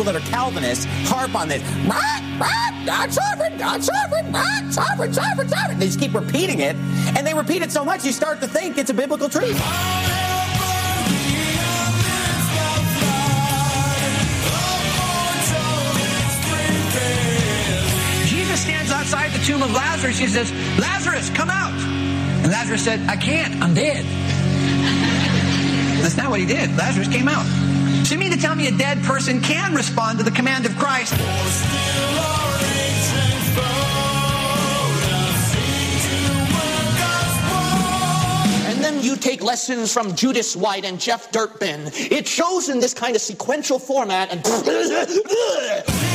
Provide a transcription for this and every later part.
people that are Calvinists harp on this. Sovereign, sovereign, sovereign, sovereign, sovereign. They just keep repeating it, and they repeat it so much you start to think it's a biblical truth. Jesus stands outside the tomb of Lazarus. He says, Lazarus, come out. And Lazarus said, I can't, I'm dead. That's not what he did. Lazarus came out. So you mean to tell me a dead person can respond to the command of Christ? And then you take lessons from Judas White and Jeff Durbin. It shows in this kind of sequential format and.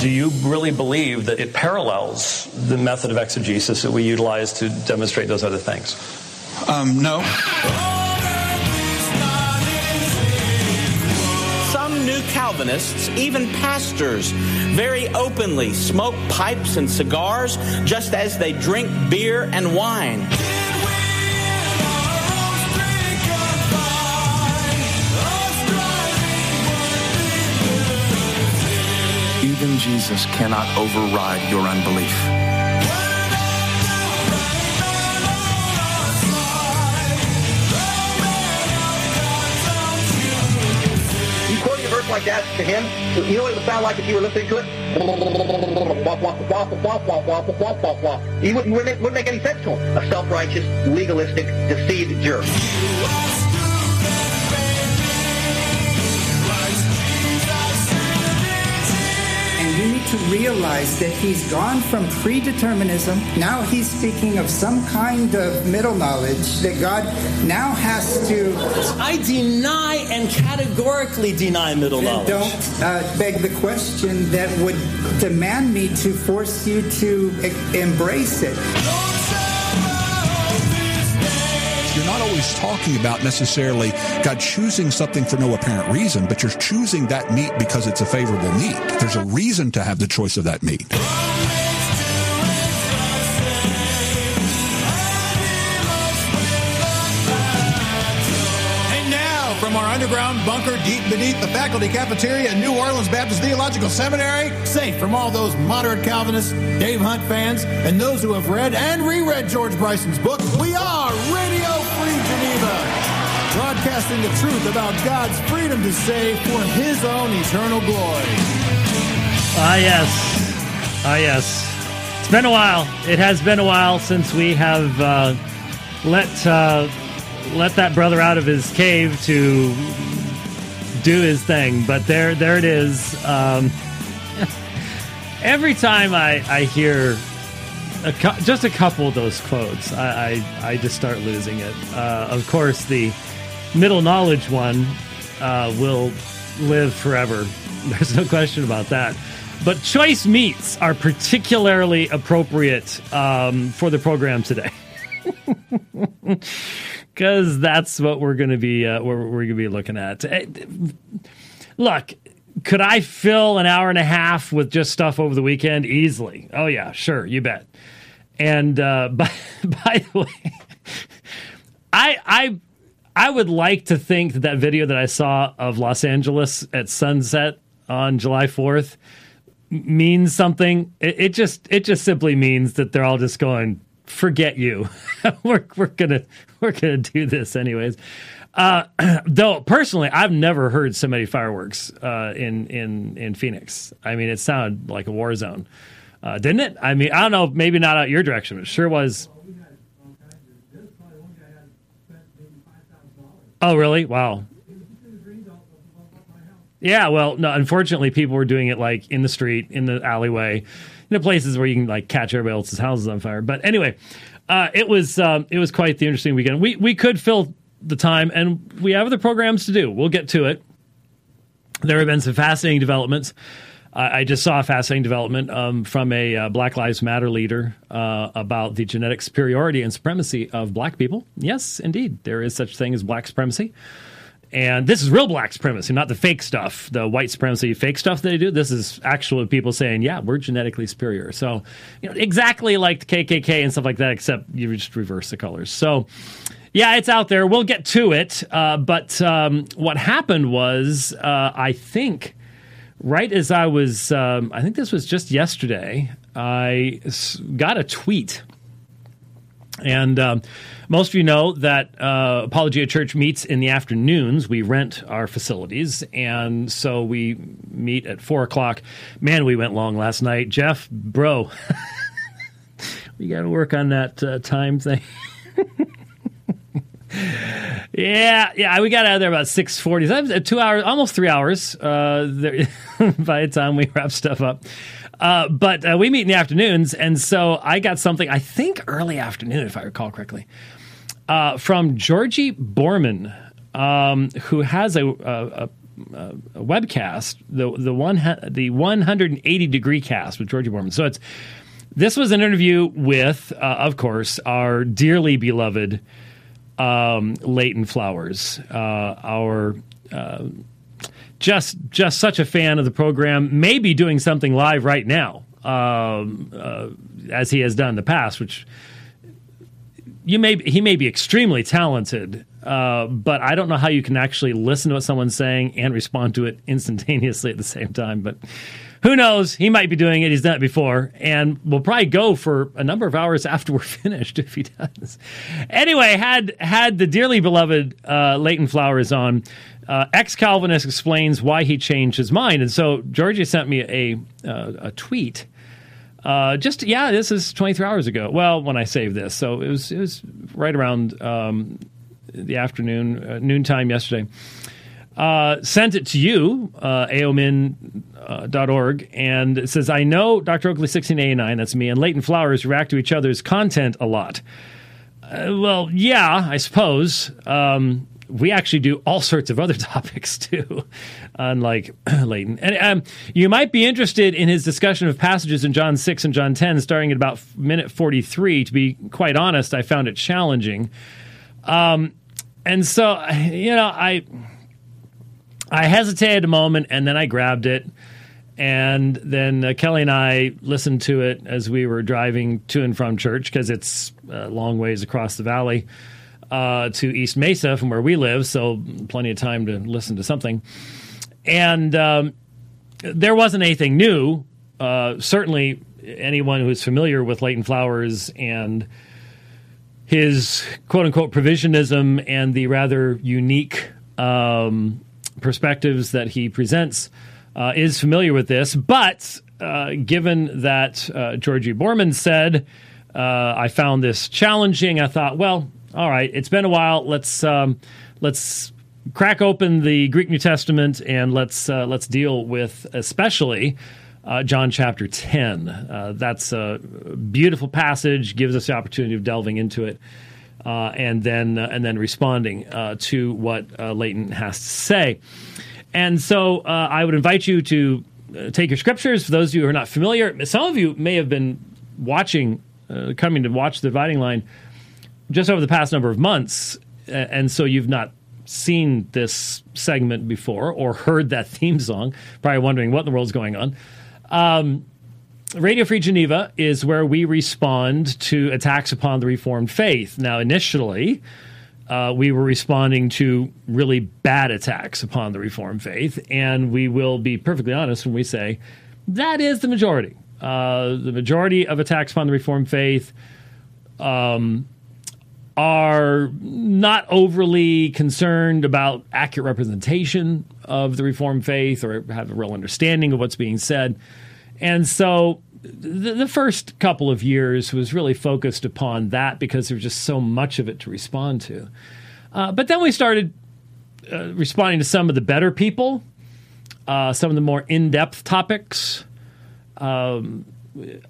Do you really believe that it parallels the method of exegesis that we utilize to demonstrate those other things? Um, no. Some new Calvinists, even pastors, very openly smoke pipes and cigars just as they drink beer and wine. Even Jesus cannot override your unbelief. You quoting a verse like that to him, you know what it would sound like if you were listening to it? He wouldn't, wouldn't make any sense to him. A self-righteous, legalistic, deceived jerk. To realize that he's gone from predeterminism. Now he's speaking of some kind of middle knowledge that God now has to. I deny and categorically deny middle knowledge. don't uh, beg the question that would demand me to force you to e- embrace it. Always talking about necessarily God choosing something for no apparent reason, but you're choosing that meat because it's a favorable meat. There's a reason to have the choice of that meat. And now, from our underground bunker deep beneath the faculty cafeteria at New Orleans Baptist Theological Seminary, safe from all those moderate Calvinists, Dave Hunt fans, and those who have read and reread George Bryson's book, we are. Broadcasting the truth about God's freedom to save for his own eternal glory. Ah, yes. Ah, yes. It's been a while. It has been a while since we have uh, let uh, let that brother out of his cave to do his thing. But there, there it is. Um, every time I, I hear a cou- just a couple of those quotes, I, I, I just start losing it. Uh, of course, the middle knowledge one uh, will live forever. There's no question about that. But choice meats are particularly appropriate um, for the program today. Because that's what we're going to be uh, we're, we're going to be looking at. Eh, Look, could I fill an hour and a half with just stuff over the weekend easily? Oh yeah, sure, you bet. And uh, by by the way, I I I would like to think that that video that I saw of Los Angeles at sunset on July Fourth means something. It, it just it just simply means that they're all just going, forget you. we're we're gonna we're gonna do this anyways. Uh, though personally, I've never heard so many fireworks uh, in in in Phoenix. I mean, it sounded like a war zone, uh, didn't it? I mean, I don't know, maybe not out your direction, but it sure was. Oh, really? Wow. Yeah, well, no. Unfortunately, people were doing it like in the street, in the alleyway, in know, places where you can like catch everybody else's houses on fire. But anyway, uh, it was um, it was quite the interesting weekend. We we could fill the time, and we have other programs to do. We'll get to it. There have been some fascinating developments. I just saw a fascinating development um, from a uh, Black Lives Matter leader uh, about the genetic superiority and supremacy of black people. Yes, indeed, there is such thing as black supremacy And this is real black supremacy, not the fake stuff, the white supremacy fake stuff that they do. This is actual people saying, yeah, we're genetically superior. So, you know, exactly like the KKK and stuff like that, except you just reverse the colors. So, yeah, it's out there. We'll get to it. Uh, but um, what happened was, uh, I think, right as I was, um, I think this was just yesterday, I got a tweet. And um, most of you know that uh, Apologia Church meets in the afternoons. We rent our facilities, and so we meet at four o'clock. Man, we went long last night. Jeff, bro, we got to work on that uh, time thing. Yeah, yeah, we got out of there about six forty. Two hours, almost three hours. Uh, there, by the time we wrap stuff up, uh, but uh, we meet in the afternoons, and so I got something. I think early afternoon, if I recall correctly, uh, from Georgie Borman, um, who has a, a, a, a, webcast, the the one the one hundred and eighty degree cast with Georgie Borman. So it's this was an interview with, uh, of course, our dearly beloved um, Leighton Flowers, uh, our uh, just just such a fan of the program. Maybe doing something live right now, um, uh, as he has done in the past, which you may he may be extremely talented, uh, but I don't know how you can actually listen to what someone's saying and respond to it instantaneously at the same time. But who knows? He might be doing it. He's done it before, and we'll probably go for a number of hours after we're finished if he does. Anyway, had had the dearly beloved uh, Leighton Flowers on. Uh, Ex Calvinist explains why he changed his mind, and so Georgia sent me a uh, a tweet. Uh, just yeah, this is 23 hours ago. Well, when I saved this, so it was it was right around um, the afternoon, uh, noontime yesterday. Uh, sent it to you, uh, aomin.org, uh, and it says, I know Dr. Oakley 1689, that's me, and Leighton Flowers react to each other's content a lot. Uh, well, yeah, I suppose. Um, we actually do all sorts of other topics too, unlike Leighton. And um, you might be interested in his discussion of passages in John 6 and John 10, starting at about minute 43. To be quite honest, I found it challenging. Um, and so, you know, I I hesitated a moment and then I grabbed it. And then uh, Kelly and I listened to it as we were driving to and from church because it's a long ways across the valley uh, to East Mesa from where we live. So, plenty of time to listen to something. And um, there wasn't anything new. Uh, certainly, anyone who's familiar with Leighton Flowers and his quote unquote provisionism and the rather unique um, perspectives that he presents uh, is familiar with this. But uh, given that uh, Georgie Borman said, uh, I found this challenging, I thought, well, all right, it's been a while. Let's um, let's crack open the Greek New Testament and let's uh, let's deal with especially. Uh, John chapter 10. Uh, that's a beautiful passage, gives us the opportunity of delving into it. Uh, and then uh, and then responding uh, to what uh, Leighton has to say. And so uh, I would invite you to take your scriptures. For those of you who are not familiar, some of you may have been watching, coming to watch the dividing line just over the past number of months, and so you've not seen this segment before or heard that theme song. Probably wondering what in the world's going on. Um, Radio Free Geneva is where we respond to attacks upon the Reformed faith. Now, initially, uh, we were responding to really bad attacks upon the Reformed faith, and we will be perfectly honest when we say that is the majority. Uh, the majority of attacks upon the Reformed faith um, are not overly concerned about accurate representation of the Reformed faith or have a real understanding of what's being said. And so the, the, first couple of years was really focused upon that because there was just so much of it to respond to. Uh, but then we started uh, responding to some of the better people, uh, some of the more in depth topics. Um,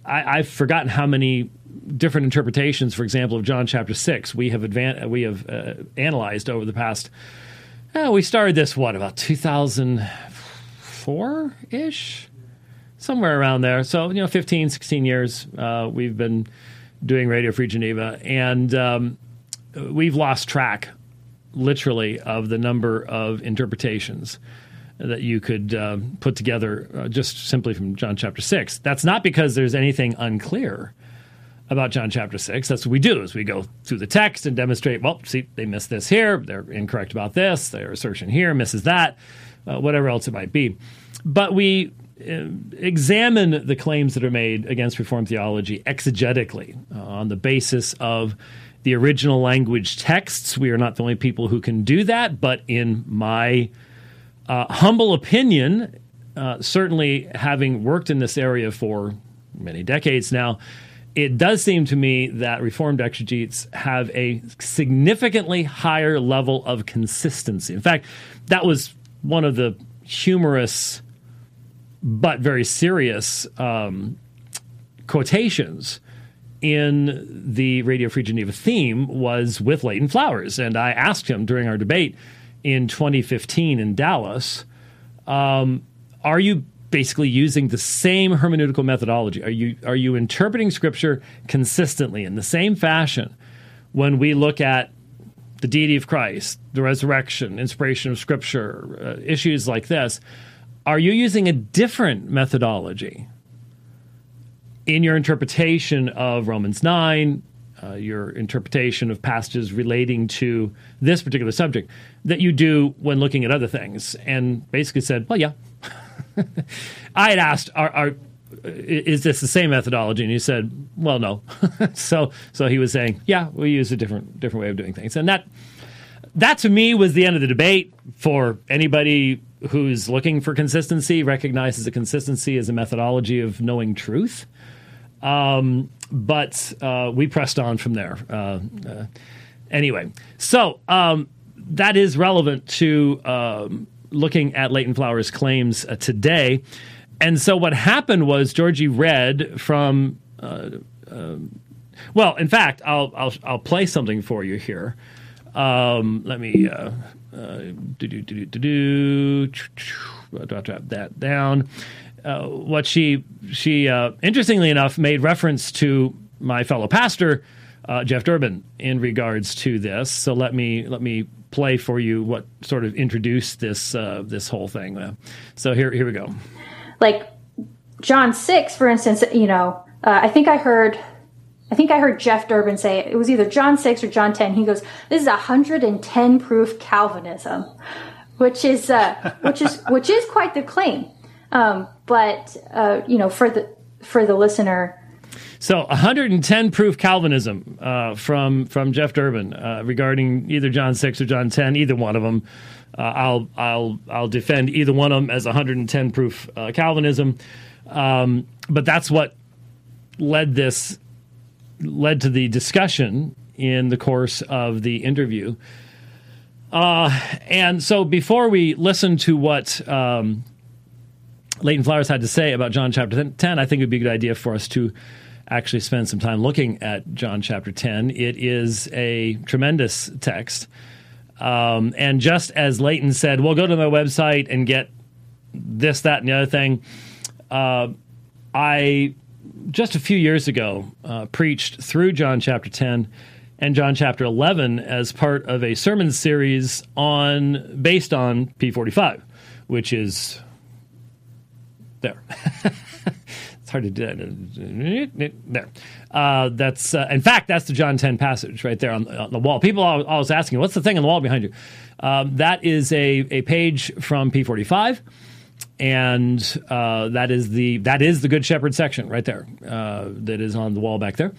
I, have forgotten how many different interpretations, for example, of John chapter 6 we have, advan- we have uh, analyzed over the past. Uh, we started this, what, about 2004 ish? Somewhere around there. So, you know, 15, 16 years uh, we've been doing Radio Free Geneva, and um, we've lost track literally, of the number of interpretations that you could uh, put together uh, just simply from John chapter 6. That's not because there's anything unclear about John chapter 6. That's what we do is we go through the text and demonstrate, well, see, they missed this here, they're incorrect about this, their assertion here misses that, uh, whatever else it might be. But we examine the claims that are made against Reformed theology exegetically uh, on the basis of the original language texts. We are not the only people who can do that, but in my uh, humble opinion, uh, certainly having worked in this area for many decades now, it does seem to me that Reformed exegetes have a significantly higher level of consistency. In fact, that was one of the humorous but very serious um, quotations in the Radio Free Geneva theme was with Leighton Flowers. And I asked him during our debate in 2015 in Dallas, um, are you basically using the same hermeneutical methodology? Are you are you interpreting scripture consistently in the same fashion when we look at the deity of Christ, the resurrection, inspiration of scripture, uh, issues like this? Are you using a different methodology in your interpretation of Romans 9, uh, your interpretation of passages relating to this particular subject that you do when looking at other things? And basically said well yeah. I had asked are, are, is this the same methodology? And he said well no. So so he was saying yeah we use a different different way of doing things. And that that to me was the end of the debate for anybody who's looking for consistency recognizes a consistency as a methodology of knowing truth um, but uh, we pressed on from there. Uh, uh, anyway, so um, that is relevant to um, looking at Leighton Flowers' claims uh, today. And so what happened was Georgie read from. Uh, um, well, in fact, I'll, I'll I'll play something for you here. Um, let me uh, do do do do do drop that down. Uh, what she she uh, interestingly enough made reference to my fellow pastor uh, Jeff Durbin in regards to this. So let me let me play for you what sort of introduced this uh, this whole thing. Uh, so here here we go. Like John six, for instance, you know, I think I heard. I think I heard Jeff Durbin say it, it was either John 6 or John 10. He goes, "This is 110 proof Calvinism." Which is which is which is quite the claim. Um, but uh, you know, for the for the listener. So, 110 proof Calvinism uh, from from Jeff Durbin uh, regarding either John 6 or John 10, either one of them. Uh, I'll I'll I'll defend either one of them as 110 proof uh, Calvinism, um, but that's what led this led to the discussion in the course of the interview. Uh, and so, before we listen to what um, Leighton Flowers had to say about John chapter 10, I think it would be a good idea for us to actually spend some time looking at John chapter 10. It is a tremendous text. Um, and just as Leighton said, well, go to my website and get this, that, and the other thing, uh, I just a few years ago uh, preached through John chapter 10 and John chapter 11 as part of a sermon series on based on P45, which is there. it's hard to do that. There. Uh, that's uh, in fact that's the John 10 passage right there on, on the wall. People are always asking, "What's the thing on the wall behind you?" Um, that is a a page from P45 and uh, that is the that is the Good Shepherd section right there. Uh, that is on the wall back there.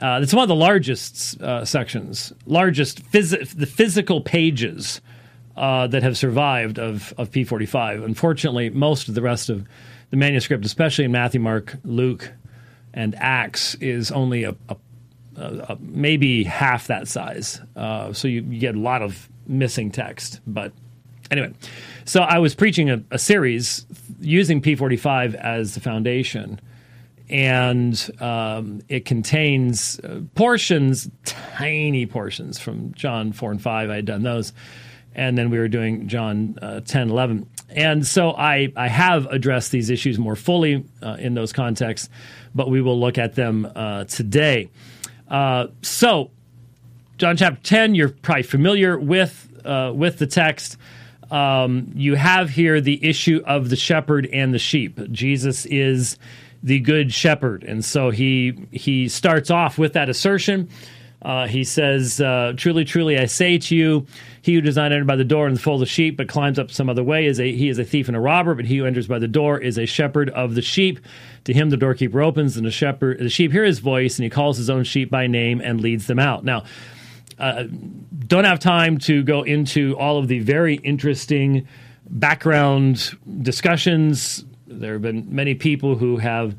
Uh, it's one of the largest uh, sections, largest phys- the physical pages uh, that have survived of of P45. Unfortunately, most of the rest of the manuscript, especially in Matthew, Mark, Luke, and Acts, is only a, a, a maybe half that size. Uh, so you, you, get a lot of missing text. But anyway, so I was preaching a, a series using P45 as the foundation. And um, it contains uh, portions, tiny portions from John 4 and 5. I had done those. And then we were doing John uh, 10, 11 and so I, I have addressed these issues more fully uh, in those contexts, but we will look at them uh, today. Uh, so John chapter 10, you're probably familiar with, uh, with the text. Um, you have here the issue of the shepherd and the sheep. Jesus is the good shepherd. And so he, he starts off with that assertion. Uh, he says, uh, Truly, truly, I say to you, he who does not enter by the door and fold the sheep, but climbs up some other way, is a he is a thief and a robber. But he who enters by the door is a shepherd of the sheep. To him the doorkeeper opens, and the shepherd the sheep hear his voice, and he calls his own sheep by name and leads them out. Now, uh, don't have time to go into all of the very interesting background discussions. There have been many people who have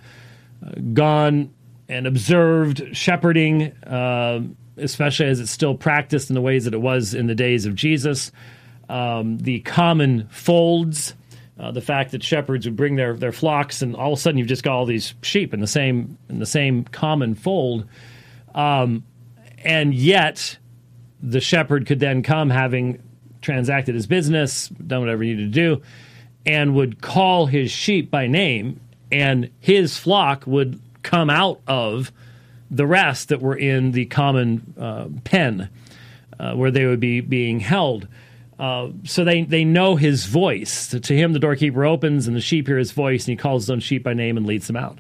uh, gone and observed shepherding, uh, especially as it's still practiced in the ways that it was in the days of Jesus. Um, the common folds, uh, the fact that shepherds would bring their, their flocks, and all of a sudden you've just got all these sheep in the same in the same common fold, um, and yet the shepherd could then come having transacted his business, done whatever he needed to do, and would call his sheep by name, and his flock would come out of the rest that were in the common uh, pen uh, where they would be being held. Uh, so they, they know his voice. To, to him, the doorkeeper opens, and the sheep hear his voice, and he calls his own sheep by name and leads them out.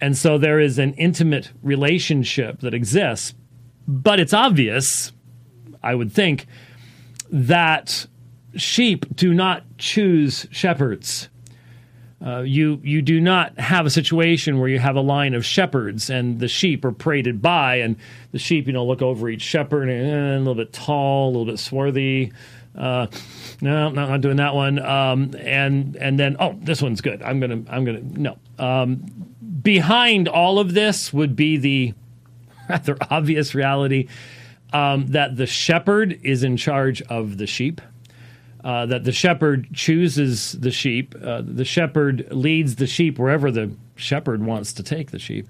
And so there is an intimate relationship that exists, but it's obvious, I would think, that sheep do not choose shepherds. Uh, you you do not have a situation where you have a line of shepherds and the sheep are paraded by, and the sheep you know look over each shepherd and eh, a little bit tall, a little bit swarthy. Uh, no, no, not doing that one. Um, and and then oh, this one's good. I'm gonna I'm gonna no. Um, behind all of this would be the rather obvious reality um, that the shepherd is in charge of the sheep uh, that the shepherd chooses the sheep. Uh, the shepherd leads the sheep wherever the shepherd wants to take the sheep.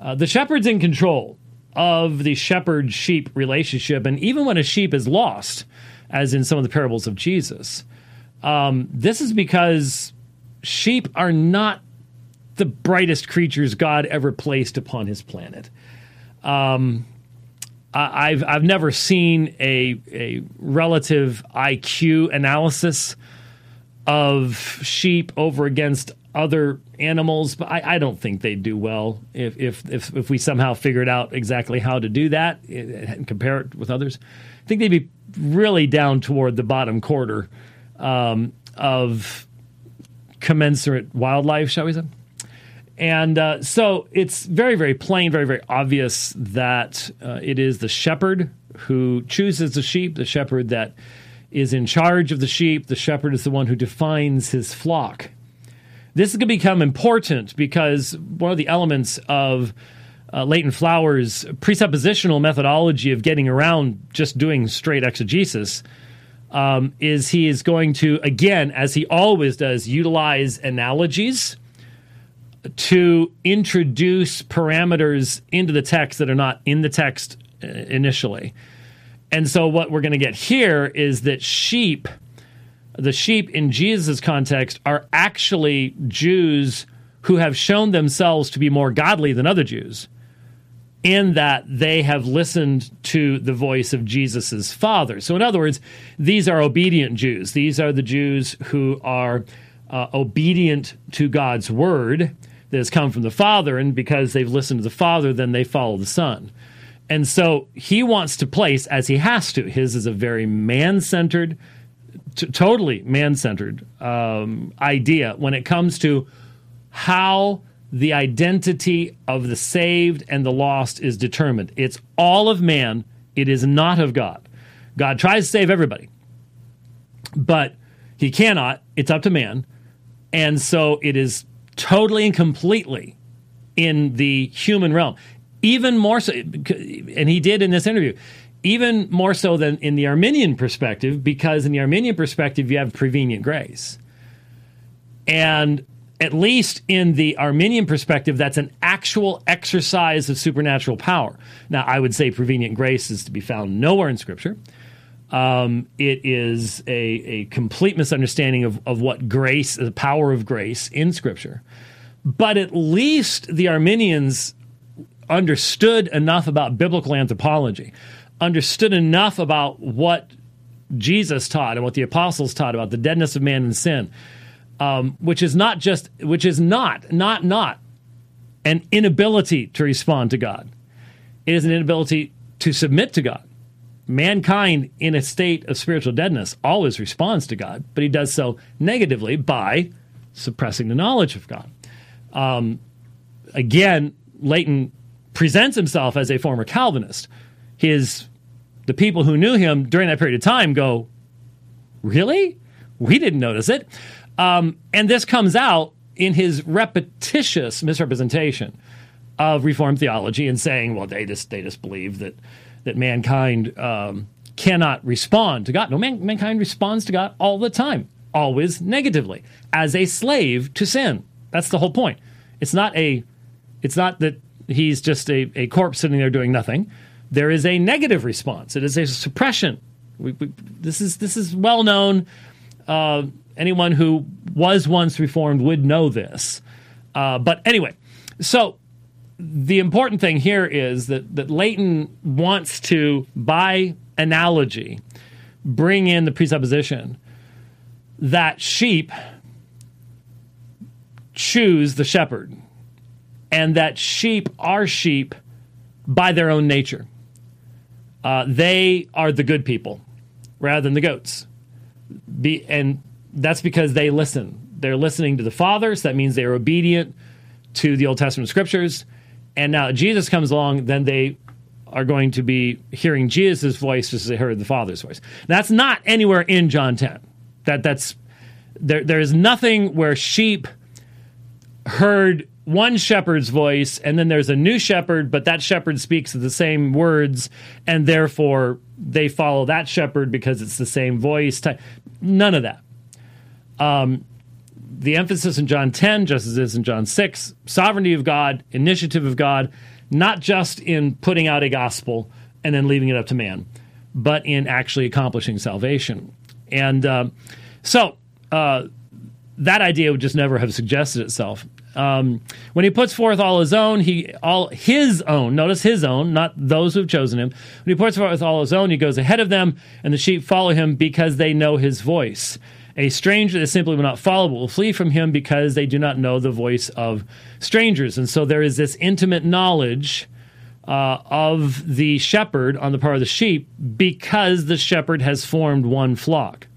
Uh, the shepherd's in control of the shepherd sheep relationship. And even when a sheep is lost, as in some of the parables of Jesus, um, this is because sheep are not the brightest creatures God ever placed upon his planet. Um, I've I've never seen a a relative IQ analysis of sheep over against other animals, but I, I don't think they'd do well if, if if if we somehow figured out exactly how to do that and compare it with others. I think they'd be really down toward the bottom quarter um, of commensurate wildlife, shall we say? And uh, so it's very, very plain, very, very obvious that uh, it is the shepherd who chooses the sheep, the shepherd that is in charge of the sheep, the shepherd is the one who defines his flock. This is going to become important because one of the elements of uh, Leighton Flowers' presuppositional methodology of getting around just doing straight exegesis um, is he is going to, again, as he always does, utilize analogies to introduce parameters into the text that are not in the text uh, initially. And so, what we're going to get here is that sheep, the sheep in Jesus' context, are actually Jews who have shown themselves to be more godly than other Jews, in that they have listened to the voice of Jesus' father. So, in other words, these are obedient Jews. These are the Jews who are uh, obedient to God's word that has come from the Father, and because they've listened to the Father, then they follow the Son. And so he wants to place, as he has to, his is a very man centered, t- totally man centered um, idea when it comes to how the identity of the saved and the lost is determined. It's all of man, it is not of God. God tries to save everybody, but he cannot. It's up to man. And so it is totally and completely in the human realm. Even more so, and he did in this interview, even more so than in the Arminian perspective, because in the Arminian perspective, you have prevenient grace. And at least in the Arminian perspective, that's an actual exercise of supernatural power. Now, I would say prevenient grace is to be found nowhere in Scripture. Um, it is a, a complete misunderstanding of, of what grace, the power of grace in Scripture. But at least the Arminians understood enough about biblical anthropology, understood enough about what Jesus taught and what the apostles taught about the deadness of man and sin, um, which is not just, which is not, not, not an inability to respond to God. It is an inability to submit to God. Mankind in a state of spiritual deadness always responds to God, but he does so negatively by suppressing the knowledge of God. Um, again, Leighton presents himself as a former Calvinist. His the people who knew him during that period of time go, "Really? We didn't notice it." Um, and this comes out in his repetitious misrepresentation of Reformed theology and saying, "Well, they just they just believe that that mankind um, cannot respond to God." No, man, mankind responds to God all the time, always negatively, as a slave to sin. That's the whole point. It's not a, it's not that he's just a, a corpse sitting there doing nothing. There is a negative response. It is a suppression. We, we, this is this is well known. Uh, anyone who was once reformed would know this. Uh, but anyway, so the important thing here is that that Leighton wants to, by analogy, bring in the presupposition that sheep choose the shepherd, and that sheep are sheep by their own nature. Uh, they are the good people rather than the goats. Be, and that's because they listen. They're listening to the fathers. That means they are obedient to the Old Testament scriptures. And now Jesus comes along, then they are going to be hearing Jesus' voice just as they heard the Father's voice. That's not anywhere in John 10. That that's there. There is nothing where sheep heard one shepherd's voice, and then there's a new shepherd, but that shepherd speaks the same words, and therefore they follow that shepherd because it's the same voice. None of that. Um, the emphasis in John 10, just as it is in John 6, sovereignty of God, initiative of God, not just in putting out a gospel and then leaving it up to man, but in actually accomplishing salvation. And uh, so uh, that idea would just never have suggested itself. Um, when he puts forth all his own, he all his own. Notice his own, not those who've chosen him. When he puts forth all his own, he goes ahead of them, and the sheep follow him because they know his voice. A stranger that simply will not follow, but will flee from him because they do not know the voice of strangers. And so there is this intimate knowledge uh, of the shepherd on the part of the sheep because the shepherd has formed one flock.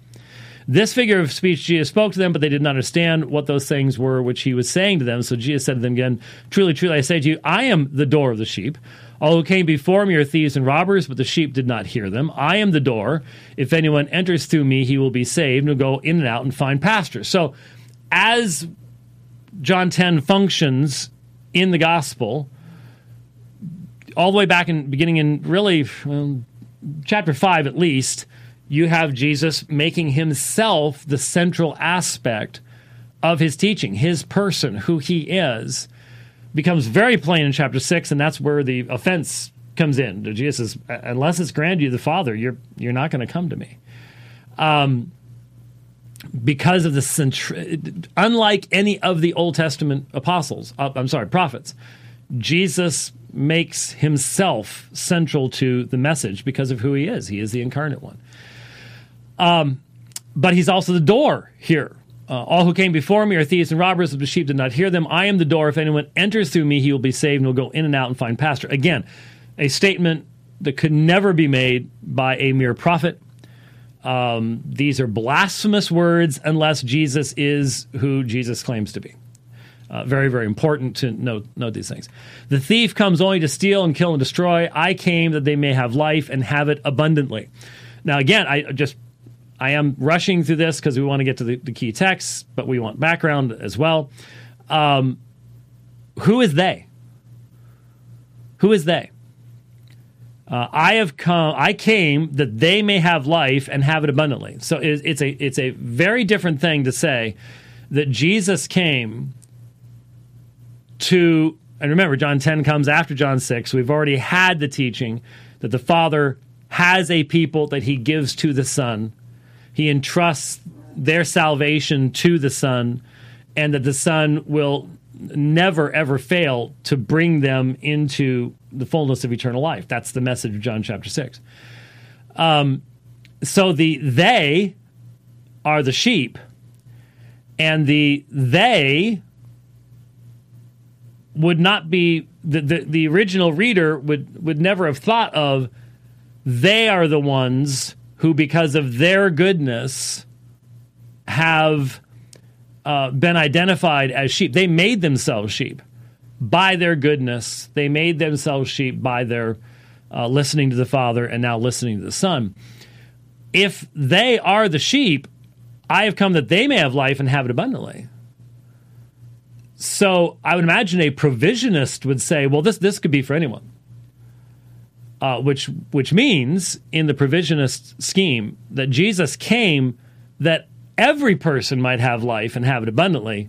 This figure of speech Jesus spoke to them, but they did not understand what those things were which he was saying to them. So Jesus said to them again, Truly, truly, I say to you, I am the door of the sheep. All who came before me are thieves and robbers, but the sheep did not hear them. I am the door. If anyone enters through me, he will be saved and will go in and out and find pasture. So, as John 10 functions in the gospel, all the way back in beginning in really well, chapter 5 at least, you have Jesus making himself the central aspect of his teaching, his person, who he is becomes very plain in chapter six, and that's where the offense comes in. Jesus says, "Unless it's granted you the Father, you're you're not going to come to me." Um, because of the centri- unlike any of the Old Testament apostles, uh, I'm sorry, prophets, Jesus makes himself central to the message because of who he is. He is the incarnate one. Um, but he's also the door here. Uh, all who came before me are thieves and robbers, but the sheep did not hear them. I am the door. If anyone enters through me, he will be saved and will go in and out and find pasture. Again, a statement that could never be made by a mere prophet. Um, these are blasphemous words unless Jesus is who Jesus claims to be. Uh, very, very important to note, note these things. The thief comes only to steal and kill and destroy. I came that they may have life and have it abundantly. Now, again, I just I am rushing through this because we want to get to the, the, key texts, but we want background as well. Um, who is they? Who is they? Uh, I have come. I came that they may have life and have it abundantly. So it's, it's a it's a very different thing to say that Jesus came to. And remember, John ten comes after John six. We've already had the teaching that the Father has a people that He gives to the Son he entrusts their salvation to the Son, and that the Son will never ever fail to bring them into the fullness of eternal life. That's the message of John chapter 6. Um, so the they are the sheep, and the they would not be the, the, the original reader would would never have thought of they are the ones who because of their goodness have uh, been identified as sheep. They made themselves sheep by their goodness. They made themselves sheep by their uh, listening to the father and now listening to the son. If they are the sheep i have come that they may have life and have it abundantly. So I would imagine a provisionist would say, well, this, this could be for anyone. Uh, which, which means in the provisionist scheme that Jesus came that every person might have life and have it abundantly.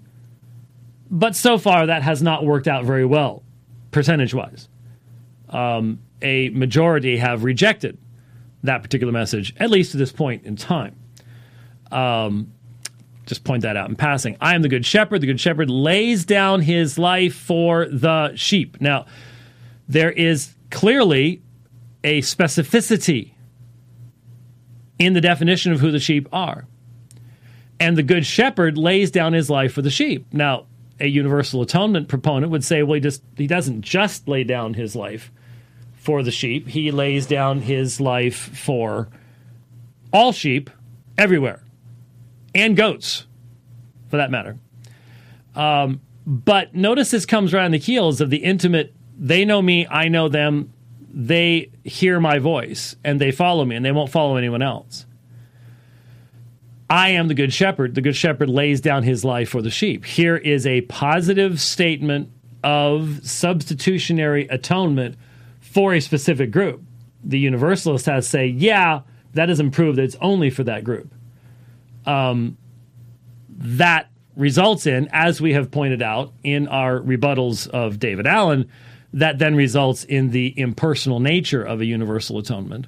But so far, that has not worked out very well, percentage wise. Um, a majority have rejected that particular message, at least to this point in time. Um, just point that out in passing. I am the good shepherd. The good shepherd lays down his life for the sheep. Now, there is clearly a specificity in the definition of who the sheep are. And the good shepherd lays down his life for the sheep. Now, a universal atonement proponent would say, well, he just he doesn't just lay down his life for the sheep. He lays down his life for all sheep everywhere and goats, for that matter. Um, but notice this comes around the heels of the intimate, they know me, I know them, they hear my voice, and they follow me, and they won't follow anyone else. I am the good shepherd. The good shepherd lays down his life for the sheep. Here is a positive statement of substitutionary atonement for a specific group. The universalist has to say, yeah, that doesn't prove that it's only for that group um, that results in, as we have pointed out in our rebuttals of David Allen, that then results in the impersonal nature of a universal atonement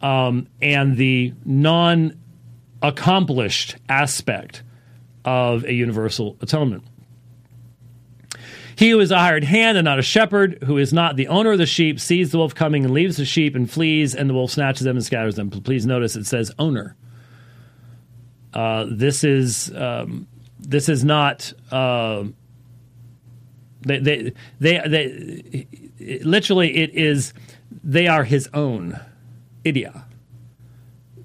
um, and the non accomplished aspect of a universal atonement. He who is a hired hand and not a shepherd, who is not the owner of the sheep, sees the wolf coming and leaves the sheep and flees, and the wolf snatches them and scatters them. Please notice it says owner. Uh, this is um, this is not. Uh, they, they, they, they, literally, it is, they are his own idia.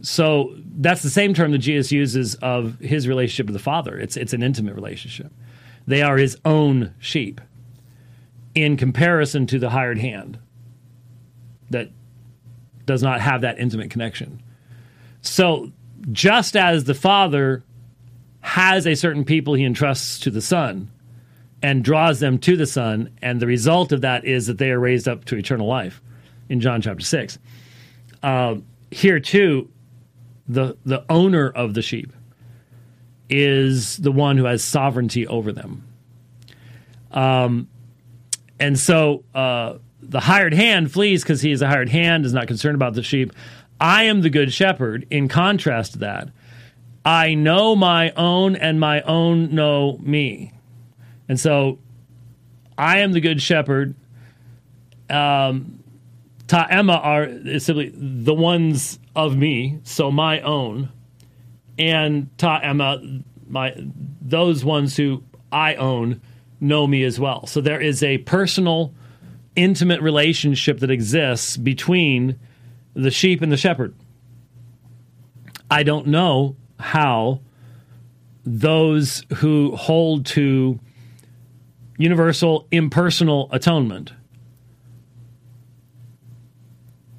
So that's the same term that Jesus uses of his relationship with the Father. It's, it's an intimate relationship. They are his own sheep in comparison to the hired hand that does not have that intimate connection. So just as the Father has a certain people he entrusts to the Son and draws them to the Son, and the result of that is that they are raised up to eternal life in John chapter 6. Uh, here, too, the, the owner of the sheep is the one who has sovereignty over them. Um, and so uh, the hired hand flees because he is a hired hand, is not concerned about the sheep. I am the good shepherd. In contrast to that, I know my own, and my own know me. And so I am the good shepherd. Um, ta ema are simply the ones of me, so my own, and ta ema, my those ones who I own know me as well. So there is a personal, intimate relationship that exists between the sheep and the shepherd. I don't know how those who hold to universal impersonal atonement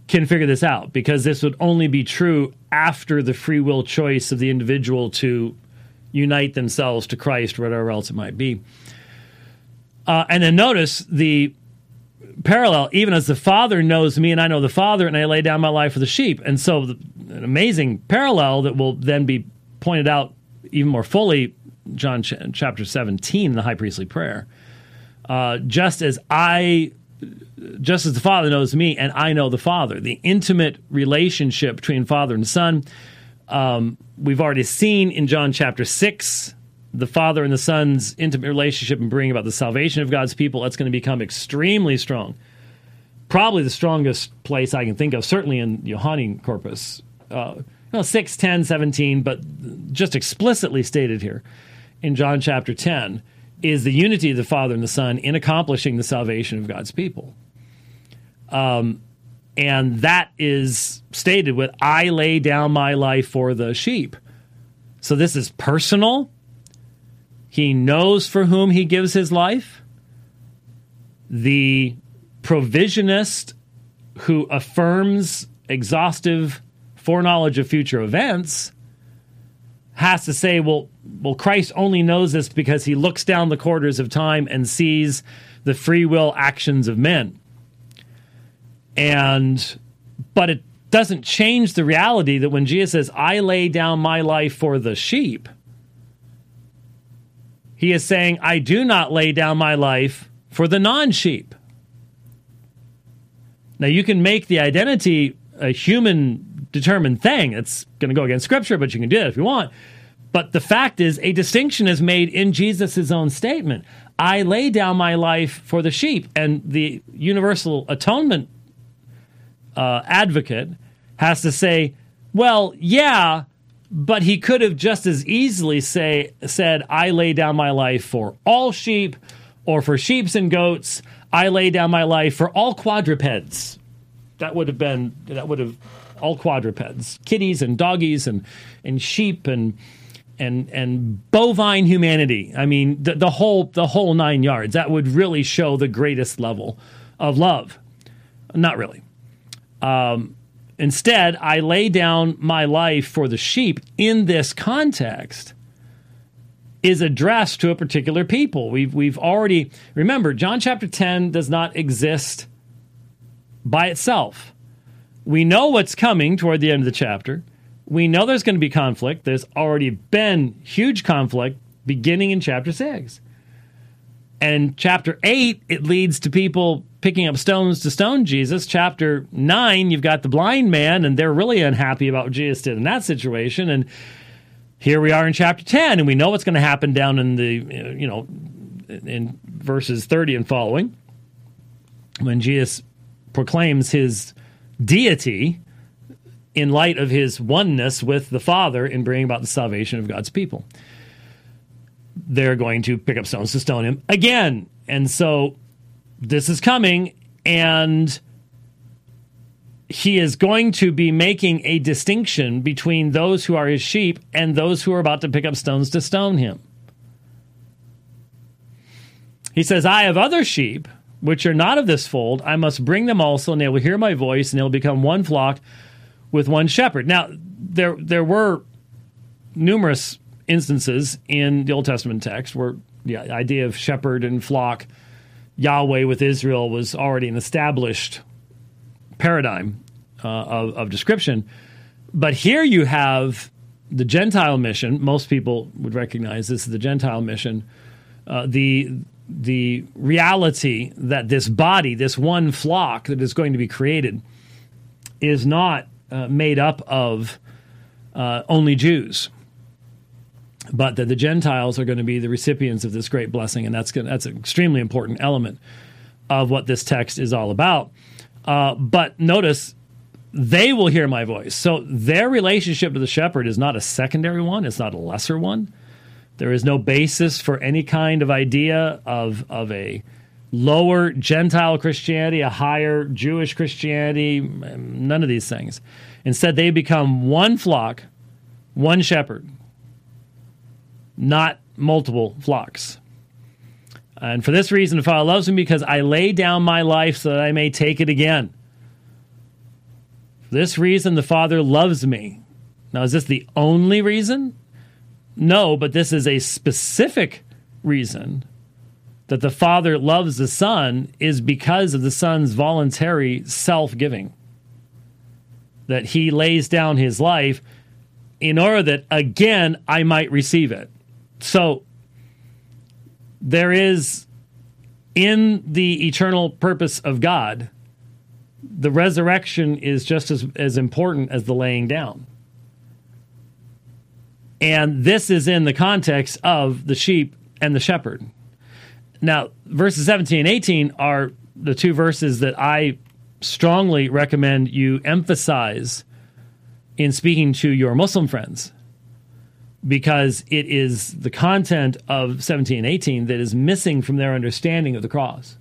can figure this out because this would only be true after the free will choice of the individual to unite themselves to Christ whatever else it might be. Uh, and then notice the parallel, even as the Father knows me and I know the Father, and I lay down my life for the sheep. And so, the, an amazing parallel that will then be pointed out even more fully, John ch- chapter 17, the high priestly prayer. Uh, just as I, just as the Father knows me and I know the Father, the intimate relationship between Father and Son. Um, we've already seen in John chapter 6 the Father and the Son's intimate relationship and bringing about the salvation of God's people, that's going to become extremely strong probably the strongest place I can think of, certainly in Johannine corpus. Uh, you 6, 10, 17, but just explicitly stated here in John chapter 10 is the unity of the Father and the Son in accomplishing the salvation of God's people. Um, and that is stated with, I lay down my life for the sheep. So this is personal. He knows for whom he gives his life. The provisionist who affirms exhaustive foreknowledge of future events has to say, well, well, Christ only knows this because he looks down the quarters of time and sees the free will actions of men. And, but it doesn't change the reality that when Jesus says, I lay down my life for the sheep, he is saying, I do not lay down my life for the non sheep. Now, you can make the identity a human determined thing. It's going to go against scripture, but you can do it if you want. But the fact is, a distinction is made in Jesus' own statement. I lay down my life for the sheep. And the universal atonement uh, advocate has to say, well, yeah, but he could have just as easily say said, I lay down my life for all sheep or for sheeps and goats. I lay down my life for all quadrupeds. That would have been that would have all quadrupeds, kitties and doggies and and sheep and and and bovine humanity. I mean, the, the whole the whole nine yards. That would really show the greatest level of love. Not really. Um, instead, I lay down my life for the sheep in this context is addressed to a particular people. We've we've already remember John chapter 10 does not exist by itself. We know what's coming toward the end of the chapter. We know there's going to be conflict. There's already been huge conflict beginning in chapter 6. And chapter 8 it leads to people picking up stones to stone Jesus. Chapter 9 you've got the blind man and they're really unhappy about what Jesus did in that situation and here we are in chapter 10 and we know what's going to happen down in the you know in verses 30 and following when jesus proclaims his deity in light of his oneness with the father in bringing about the salvation of god's people they're going to pick up stones to stone him again and so this is coming and he is going to be making a distinction between those who are his sheep and those who are about to pick up stones to stone him. He says, I have other sheep which are not of this fold. I must bring them also, and they will hear my voice, and they will become one flock with one shepherd. Now, there, there were numerous instances in the Old Testament text where the idea of shepherd and flock, Yahweh with Israel, was already an established paradigm uh, of, of description. But here you have the Gentile mission. Most people would recognize this is the Gentile mission. Uh, the the reality that this body, this one flock that is going to be created, is not uh, made up of uh, only Jews, but that the Gentiles are going to be the recipients of this great blessing, and that's gonna, that's an extremely important element of what this text is all about. Uh, but notice they will hear my voice. So their relationship to the shepherd is not a secondary one, it's not a lesser one. There is no basis for any kind of idea of, of a lower Gentile Christianity, a higher Jewish Christianity, none of these things. Instead, they become one flock, one shepherd, not multiple flocks. And for this reason, the Father loves me because I lay down my life so that I may take it again. For this reason, the Father loves me. Now, is this the only reason? No, but this is a specific reason that the Father loves the Son is because of the Son's voluntary self giving. That he lays down his life in order that, again, I might receive it. So, there is in the eternal purpose of God, the resurrection is just as, as important as the laying down. And this is in the context of the sheep and the shepherd. Now, verses 17 and 18 are the two verses that I strongly recommend you emphasize in speaking to your Muslim friends because it is the content of 17 and 18 that is missing from their understanding of the cross.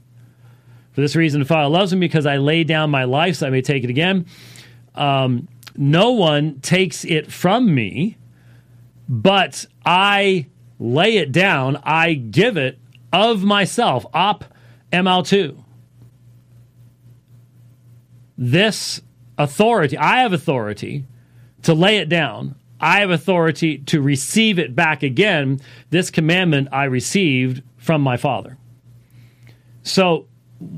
For this reason, the Father loves me because I lay down my life so I may take it again. Um, no one takes it from me, but I lay it down, I give it of myself, ap' emautou. This authority, I have authority to lay it down. I have authority to receive it back again. This commandment I received from my Father. So,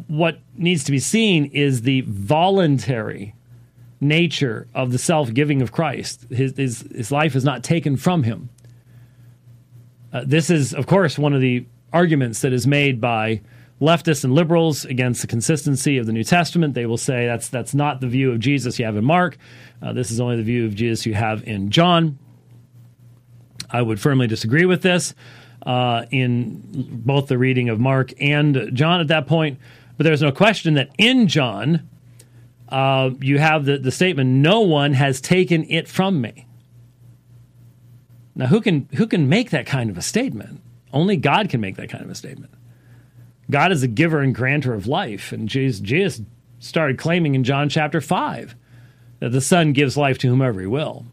what needs to be seen is the voluntary nature of the self giving of Christ. His, his, his, life is not taken from him. Uh, this is, of course, one of the arguments that is made by leftists and liberals against the consistency of the New Testament. They will say that's that's not the view of Jesus you have in Mark. Uh, this is only the view of Jesus you have in John. I would firmly disagree with this uh, in both the reading of Mark and John at that point. But there's no question that in John, uh, you have the, the statement, "No one has taken it from me." Now, who can who can make that kind of a statement? Only God can make that kind of a statement. God is a giver and granter of life. And Jesus, Jesus started claiming in John chapter 5 that the Son gives life to whomever he will.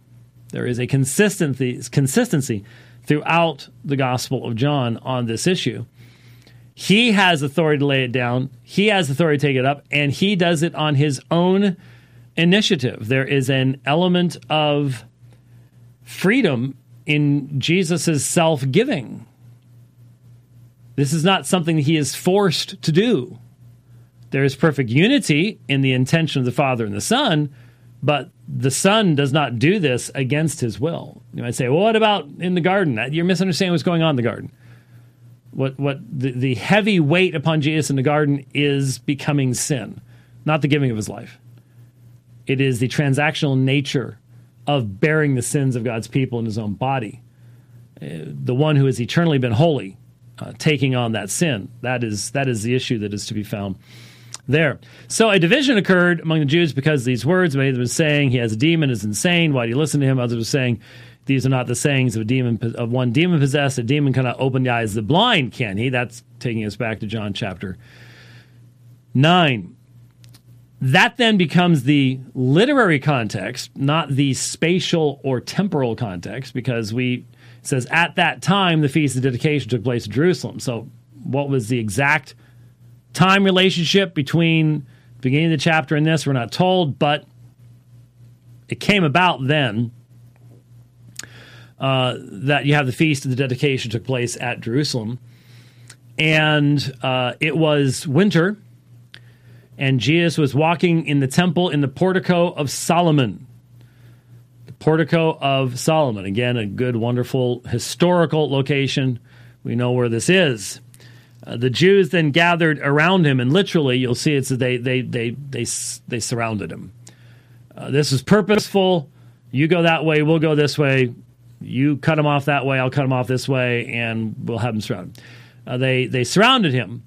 There is a consistency, consistency throughout the Gospel of John on this issue. He has authority to lay it down, he has authority to take it up, and he does it on his own initiative. There is an element of freedom in Jesus' self giving. This is not something he is forced to do. There is perfect unity in the intention of the Father and the Son, but the Son does not do this against his will. You might say, well, what about in the garden? You're misunderstanding what's going on in the garden. What, what the, the heavy weight upon Jesus in the garden is becoming sin, not the giving of his life. It is the transactional nature of bearing the sins of God's people in his own body. Uh, the one who has eternally been holy uh, taking on that sin. That is that is the issue that is to be found there. So a division occurred among the Jews because these words. Many of them were saying he has a demon, is insane. Why do you listen to him? Others were saying these are not the sayings of a demon of one demon possessed. A demon cannot open the eyes of the blind, can he? That's taking us back to John chapter nine. That then becomes the literary context, not the spatial or temporal context, because we it says, At that time, the Feast of Dedication took place in Jerusalem. So, what was the exact time relationship between the beginning of the chapter and this? We're not told, but it came about then uh, that you have the Feast of the Dedication took place at Jerusalem. And uh, it was winter, and Jesus was walking in the temple in the portico of Solomon portico of Solomon. Again, a good, wonderful historical location. We know where this is. Uh, the Jews then gathered around him, and literally, you'll see it's they they they they they surrounded him. Uh, this is purposeful. You go that way, we'll go this way. You cut him off that way, I'll cut him off this way, and we'll have him surrounded. Uh, they they surrounded him,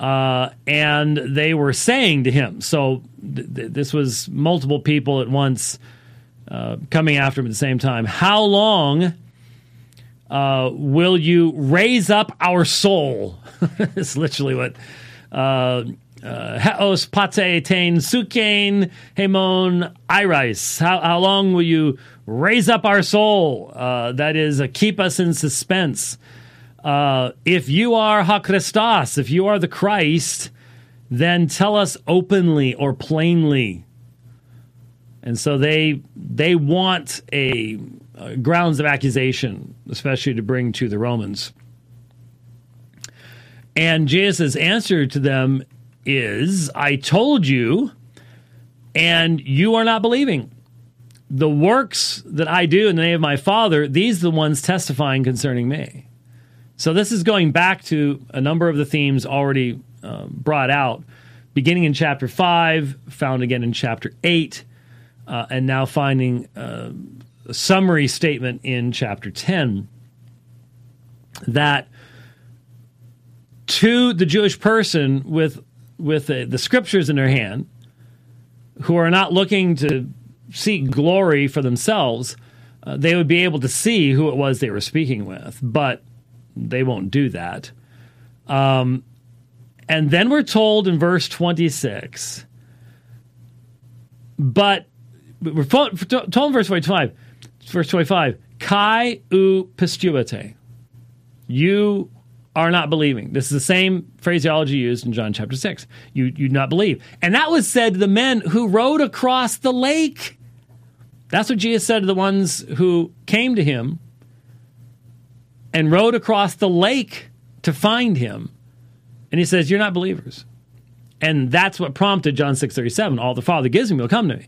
uh, and they were saying to him. So th- th- this was multiple people at once uh, coming after him at the same time. How long uh, will you raise up our soul? it's literally what. Uh, uh, Heos pate tain hemon iris. How, long will you raise up our soul? Uh, that is, keep us in suspense. If you are ho Christos, if you are the Christ, then tell us openly or plainly and so they they want a uh, grounds of accusation, especially to bring to the Romans. And Jesus' answer to them is, "I told you, and you are not believing." The works that I do in the name of my Father, these are the ones testifying concerning me. So this is going back to a number of the themes already uh, brought out, beginning in chapter 5, found again in chapter 8, uh, and now finding uh, a summary statement in chapter 10 that to the Jewish person with with the, the scriptures in their hand, who are not looking to seek glory for themselves, uh, they would be able to see who it was they were speaking with, but they won't do that. Um, and then we're told in verse 26, but we're told in verse 25, verse 25, Kai u pisteuete. You are not believing. This is the same phraseology used in John chapter 6. You, you do not believe. And that was said to the men who rowed across the lake. That's what Jesus said to the ones who came to him and rowed across the lake to find him. And he says, You're not believers. And that's what prompted John 6:37. All the Father gives me will come to me.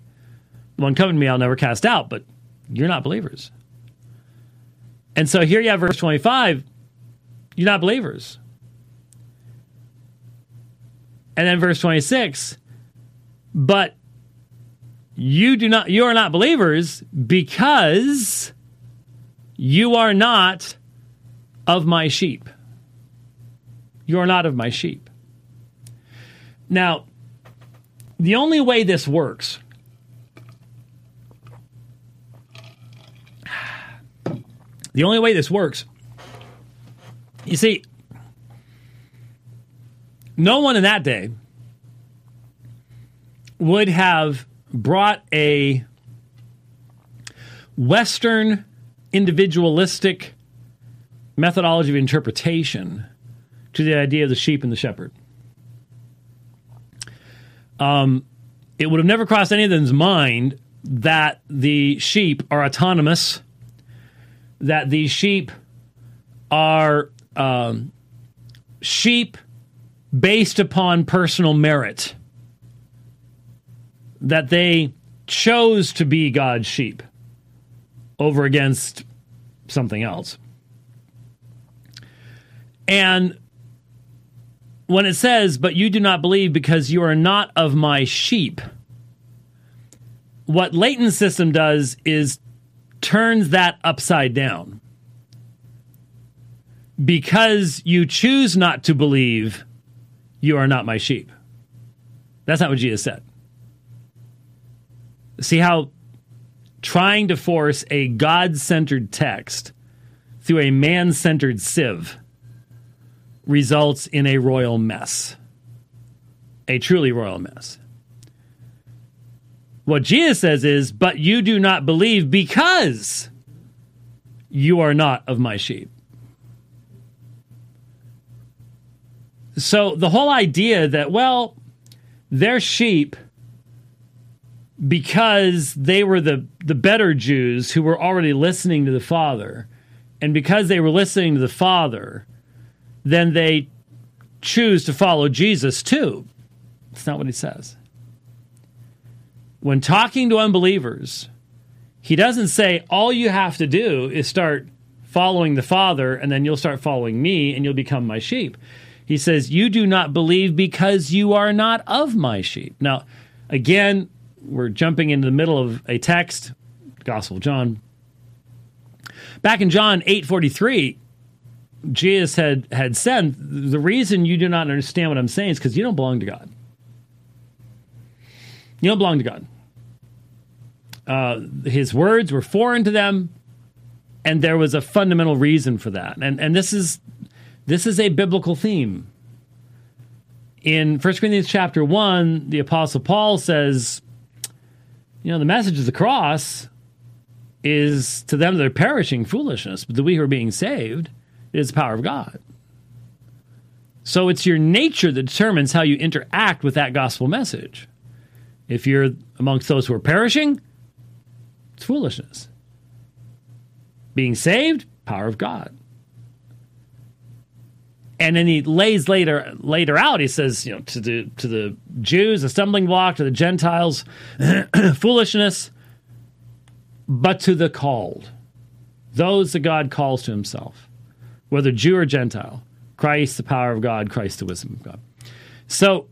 The one coming to me I'll never cast out, but you're not believers. And so here you have verse 25. You're not believers. And then verse 26, but you do not you are not believers because you are not of my sheep. You are not of my sheep. Now, the only way this works the only way this works you see no one in that day would have brought a western individualistic methodology of interpretation to the idea of the sheep and the shepherd. Um, it would have never crossed any of them's mind that the sheep are autonomous, that these sheep are um, sheep based upon personal merit, that they chose to be God's sheep over against something else. And when it says, But you do not believe because you are not of my sheep, what Leighton's system does is turns that upside down. Because you choose not to believe, you are not my sheep. That's not what Jesus said. See how trying to force a God centered text through a man centered sieve results in a royal mess. A truly royal mess. What Jesus says is, But you do not believe because you are not of my sheep. So the whole idea that, well, they're sheep because they were the, the better Jews who were already listening to the Father, and because they were listening to the Father, then they choose to follow Jesus too. That's not what he says. When talking to unbelievers, he doesn't say all you have to do is start following the Father and then you'll start following me and you'll become my sheep. He says, You do not believe because you are not of my sheep. Now, again, we're jumping into the middle of a text, Gospel of John. Back in John 8:43, Jesus had had said, the reason you do not understand what I'm saying is because you don't belong to God. You don't belong to God. Uh, his words were foreign to them, and there was a fundamental reason for that. And and this is this is a biblical theme. In 1 Corinthians chapter 1, the apostle Paul says, you know, the message of the cross is to them that are perishing foolishness, but to we who are being saved, it is the power of God. So it's your nature that determines how you interact with that gospel message. If you're amongst those who are perishing, it's foolishness. Being saved, power of God. And then he lays later later out, he says, you know, to the to the Jews, a stumbling block, to the Gentiles, foolishness, but to the called, those that God calls to himself whether Jew or Gentile. Christ, the power of God, Christ, the wisdom of God. So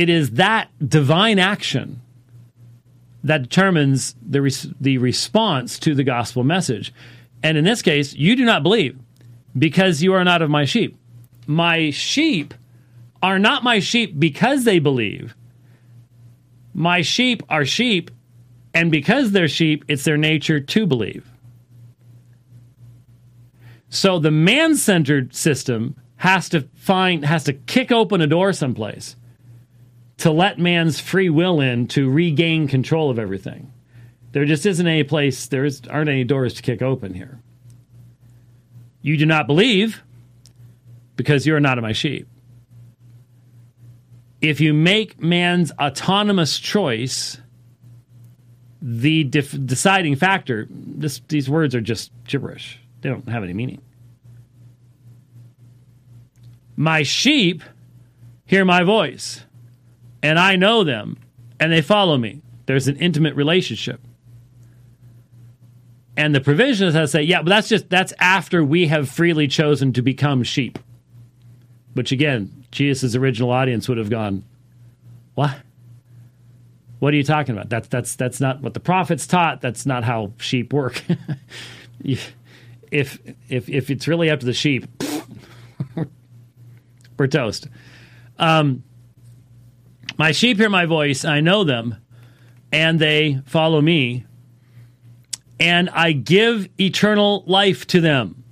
it is that divine action that determines the, res- the response to the gospel message. And in this case, you do not believe because you are not of my sheep. My sheep are not my sheep because they believe. My sheep are sheep, and because they're sheep, it's their nature to believe. So the man centered system has to find, has to kick open a door someplace to let man's free will in to regain control of everything. There just isn't any place, there is, aren't any doors to kick open here. You do not believe because you are not of my sheep. If you make man's autonomous choice the def- deciding factor, this, these words are just gibberish. They don't have any meaning. My sheep hear my voice, and I know them, and they follow me. There's an intimate relationship. And the provision is to say, yeah, but that's just that's after we have freely chosen to become sheep. Which again, Jesus' original audience would have gone, What? What are you talking about? That's that's that's not what the prophets taught. That's not how sheep work. if if if it's really up to the sheep, we're toast. Um, my sheep hear my voice. I know them, and they follow me. And I give eternal life to them.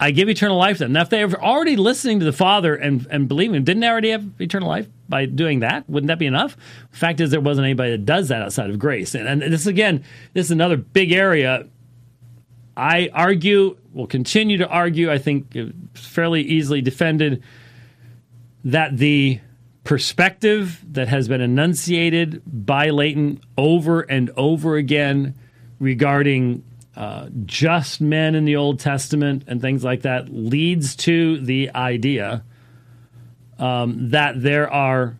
I give eternal life to them. Now, if they're already listening to the Father and, and believing, didn't they already have eternal life by doing that? Wouldn't that be enough? The fact is, there wasn't anybody that does that outside of grace. And, and this, again, this is another big area. I argue, will continue to argue, I think uh, fairly easily defended, that the perspective that has been enunciated by Leighton over and over again regarding uh, just men in the Old Testament and things like that leads to the idea um, that there are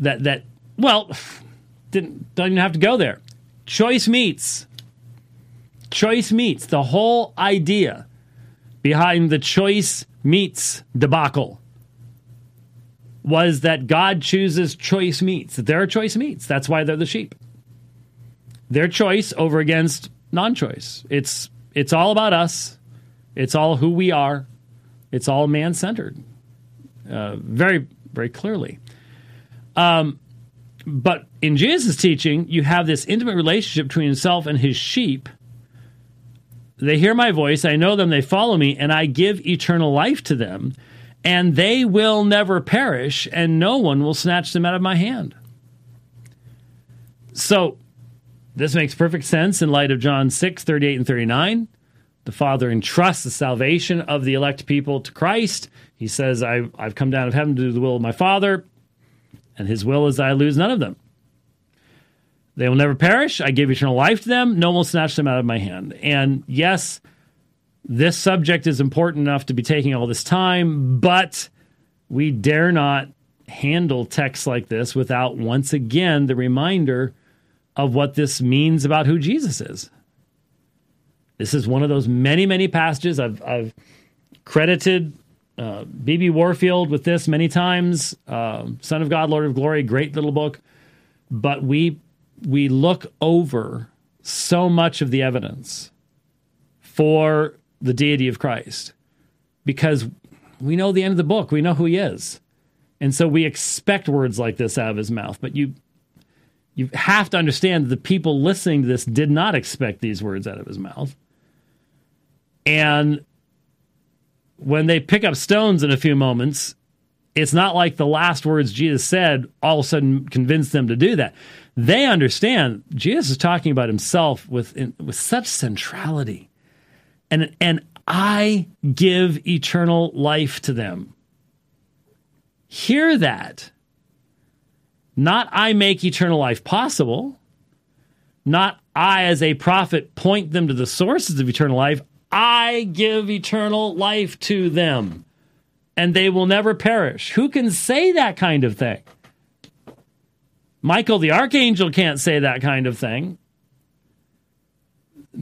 that that well didn't don't even have to go there. Choice meats. Choice meats. The whole idea behind the choice meats debacle was that God chooses choice meats. There are choice meats. That's why they're the sheep. Their choice over against non-choice. It's it's all about us. It's all who we are. It's all man-centered. Uh, very very clearly. Um, but in Jesus' teaching, you have this intimate relationship between himself and his sheep. They hear my voice, I know them, they follow me, and I give eternal life to them, and they will never perish, and no one will snatch them out of my hand. So, this makes perfect sense in light of John 6, 38 and 39. The Father entrusts the salvation of the elect people to Christ. He says, I, I've come down of heaven to do the will of my Father, and his will is that I lose none of them. They will never perish. I give eternal life to them. No one will snatch them out of my hand. And yes, this subject is important enough to be taking all this time, but we dare not handle texts like this without once again the reminder of what this means about who Jesus is. This is one of those many, many passages I've, I've credited uh, B.B. Warfield with this many times. Uh, Son of God, Lord of Glory, great little book. But we we look over so much of the evidence for the deity of Christ because we know the end of the book. We know who he is. And so we expect words like this out of his mouth. But you you have to understand that the people listening to this did not expect these words out of his mouth. And when they pick up stones in a few moments, it's not like the last words Jesus said all of a sudden convinced them to do that. They understand Jesus is talking about himself with with such centrality. And and I give eternal life to them. Hear that. Not I make eternal life possible. Not I, as a prophet, point them to the sources of eternal life. I give eternal life to them, and they will never perish. Who can say that kind of thing? Michael the archangel can't say that kind of thing.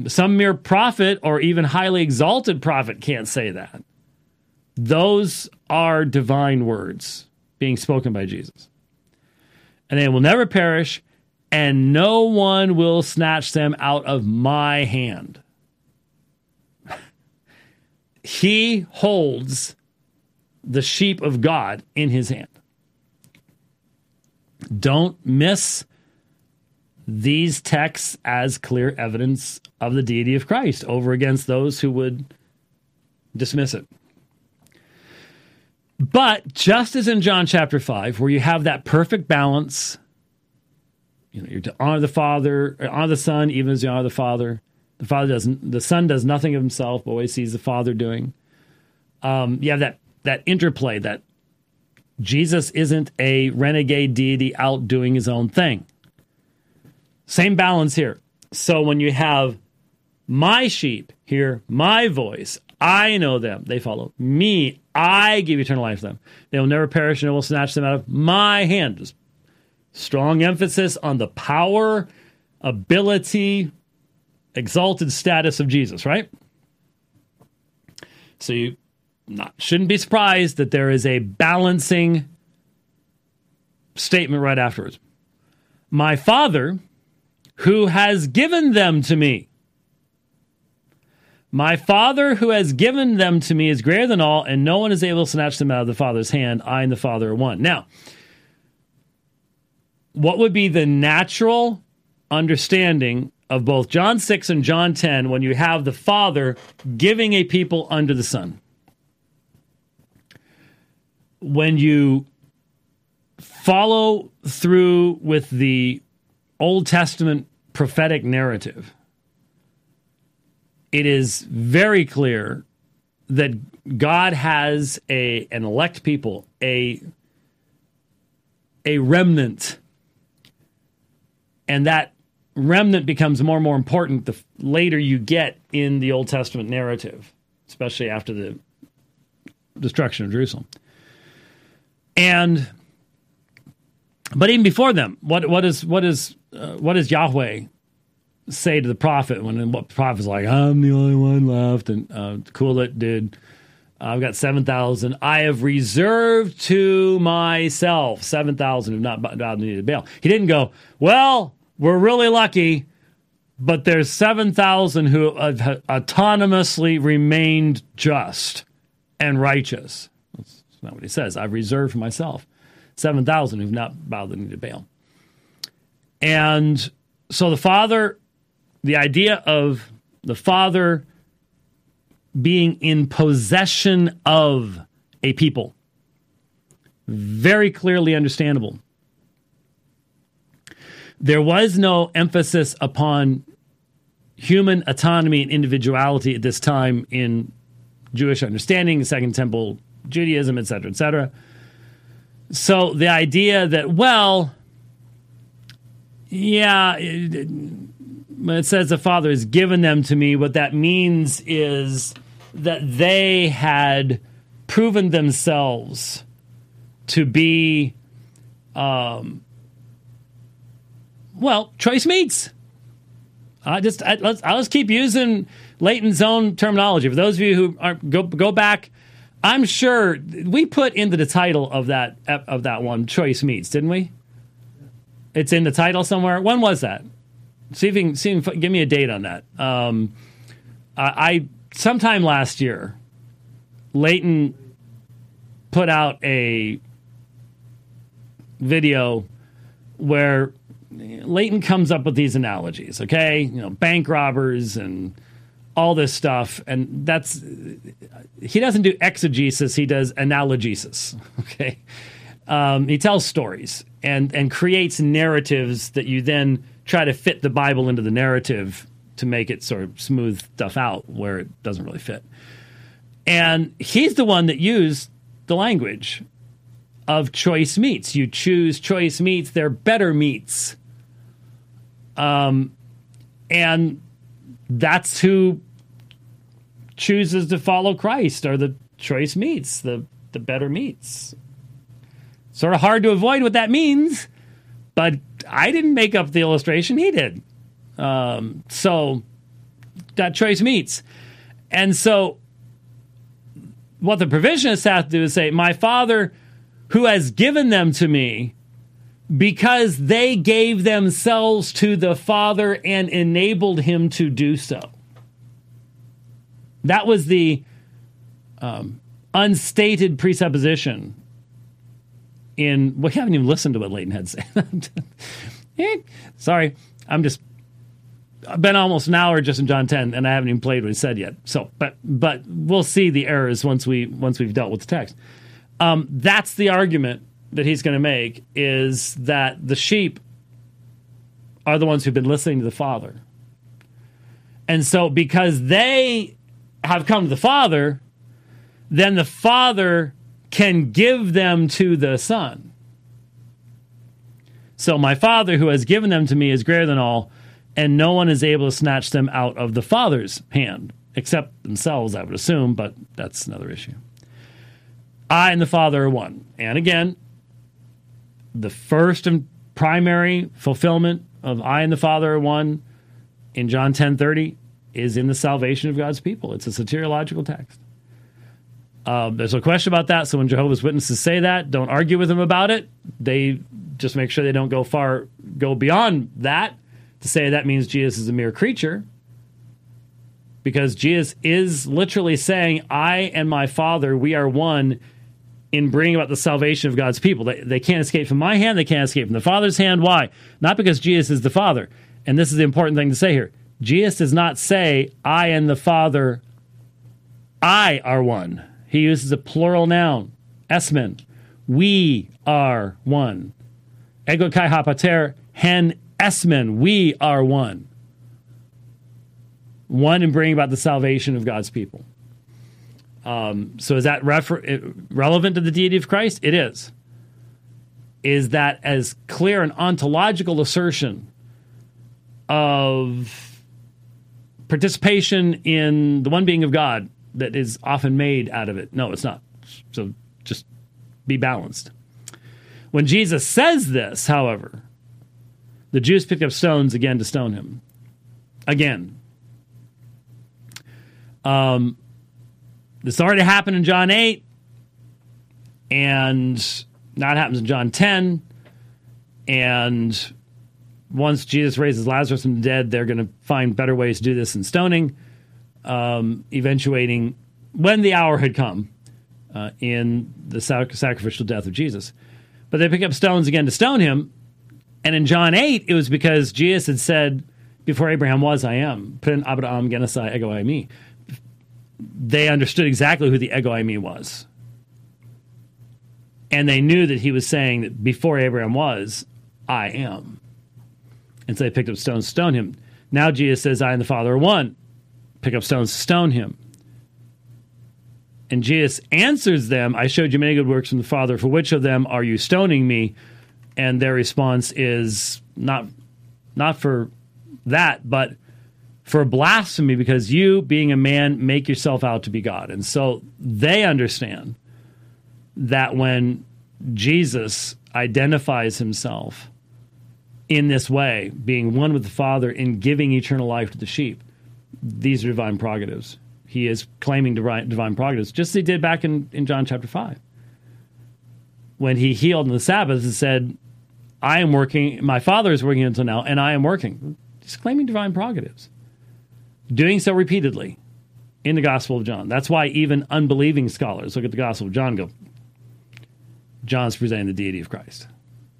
Some mere prophet or even highly exalted prophet can't say that. Those are divine words being spoken by Jesus. And they will never perish, and no one will snatch them out of my hand. he holds the sheep of God in his hand. Don't miss these texts as clear evidence of the deity of Christ over against those who would dismiss it. But just as in John chapter 5, where you have that perfect balance, you know, you're to honor the Father, honor the Son, even as you honor the Father. The Father doesn't, the Son does nothing of himself, but always sees the Father doing. Um, you have that that interplay that Jesus isn't a renegade deity out doing his own thing. Same balance here. So when you have my sheep hear my voice, I know them, they follow me, I give eternal life to them. They will never perish and I will snatch them out of my hand. Just strong emphasis on the power, ability, exalted status of Jesus, right? So you not shouldn't be surprised that there is a balancing statement right afterwards. My Father, who has given them to me. My Father, who has given them to me, is greater than all, and no one is able to snatch them out of the Father's hand. I and the Father are one. Now, what would be the natural understanding of both John 6 and John 10 when you have the Father giving a people under the Son? when you follow through with the Old Testament prophetic narrative, it is very clear that God has a an elect people, a a remnant, and that remnant becomes more and more important the later you get in the Old Testament narrative, especially after the destruction of Jerusalem. And but even before them, what what is what is uh, what does Yahweh say to the prophet when the prophet's like, I'm the only one left, and uh, cool it, dude. I've got seven thousand. I have reserved to myself seven thousand who have not bowed the knee to Baal. He didn't go. Well, we're really lucky, but there's seven thousand who have autonomously remained just and righteous That's not what he says. I've reserved for myself 7,000 who've not bowed the knee to Baal. And so the Father, the idea of the Father being in possession of a people, very clearly understandable. There was no emphasis upon human autonomy and individuality at this time in Jewish understanding, Second Temple Judaism, et cetera, et cetera. So the idea that, well, yeah, it, when it says the Father has given them to me, what that means is that they had proven themselves to be, um, well, choice meats. I just I, let's I'll just keep using Leighton's own terminology. For those of you who aren't go go back I'm sure we put into the title of that of that one choice meats, didn't we? It's in the title somewhere. When was that? See if you can, see if, give me a date on that. Um, I, sometime last year, Leighton put out a video where Leighton comes up with these analogies. Okay, you know, bank robbers and all this stuff, and that's he doesn't do exegesis; he does analygesis. Okay, um, he tells stories and and creates narratives that you then try to fit the Bible into the narrative to make it sort of smooth stuff out where it doesn't really fit. And he's the one that used the language of choice meats. You choose choice meats; they're better meats. Um, and that's who chooses to follow Christ are the choice meats, the the better meats. Sort of hard to avoid what that means, but I didn't make up the illustration; he did. Um, so that choice meats, and so what the provisionists have to do is say, "My Father, who has given them to me." Because they gave themselves to the Father and enabled him to do so. That was the um, unstated presupposition in we haven't even listened to what Leighton had said. Eh, Sorry, I'm just I've been almost an hour just in John 10, and I haven't even played what he said yet. So, but but we'll see the errors once we once we've dealt with the text. Um, that's the argument that he's going to make is that the sheep are the ones who've been listening to the Father, and so because they have come to the Father, then the Father can give them to the Son. So my Father who has given them to me is greater than all, and no one is able to snatch them out of the Father's hand, except themselves, I would assume, but that's another issue. I and the Father are one. And again, the first and primary fulfillment of I and the Father are one in John 10:30 is in the salvation of God's people. It's a soteriological text. Um, there's no question about that. So when Jehovah's Witnesses say that, don't argue with them about it. They just make sure they don't go far, go beyond that to say that means Jesus is a mere creature. Because Jesus is literally saying, I and my Father, we are one in bringing about the salvation of God's people. They, they can't escape from my hand, they can't escape from the Father's hand. Why? Not because Jesus is the Father. And this is the important thing to say here Jesus does not say, I and the Father, I are one. He uses a plural noun, esmen. We are one. Ego kai ho pater, hen esmen. We are one. One in bringing about the salvation of God's people. Um, so is that refer- relevant to the deity of Christ? It is. Is that as clear an ontological assertion of participation in the one being of God that is often made out of it? No, it's not. So just be balanced. When Jesus says this, however, the Jews pick up stones again to stone him. Again. Um, this already happened in John 8, and now it happens in John 10. And once Jesus raises Lazarus from the dead, they're going to find better ways to do this than stoning, um, eventuating when the hour had come uh, in the sac- sacrificial death of Jesus. But they pick up stones again to stone him. And in John 8, it was because Jesus had said, Before Abraham was, I am. Abraham genesthai Ego they understood exactly who the ego Eimi was. And they knew that he was saying that before Abraham was, I am. And so they picked up stones to stone him. Now Jesus says, I and the Father are one. Pick up stones to stone him. And Jesus answers them, I showed you many good works from the Father. For which of them are you stoning me? And their response is not not for that, but for blasphemy because you, being a man, make yourself out to be God. And so they understand that when Jesus identifies himself in this way, being one with the Father in giving eternal life to the sheep, these are divine prerogatives. He is claiming divine, prerogatives, just as he did back in, in John chapter 5. When he healed on the Sabbath and said, I am working, my Father is working until now, and I am working. He's claiming divine prerogatives doing so repeatedly in the Gospel of John. That's why even unbelieving scholars look at the Gospel of John go, John's presenting the deity of Christ.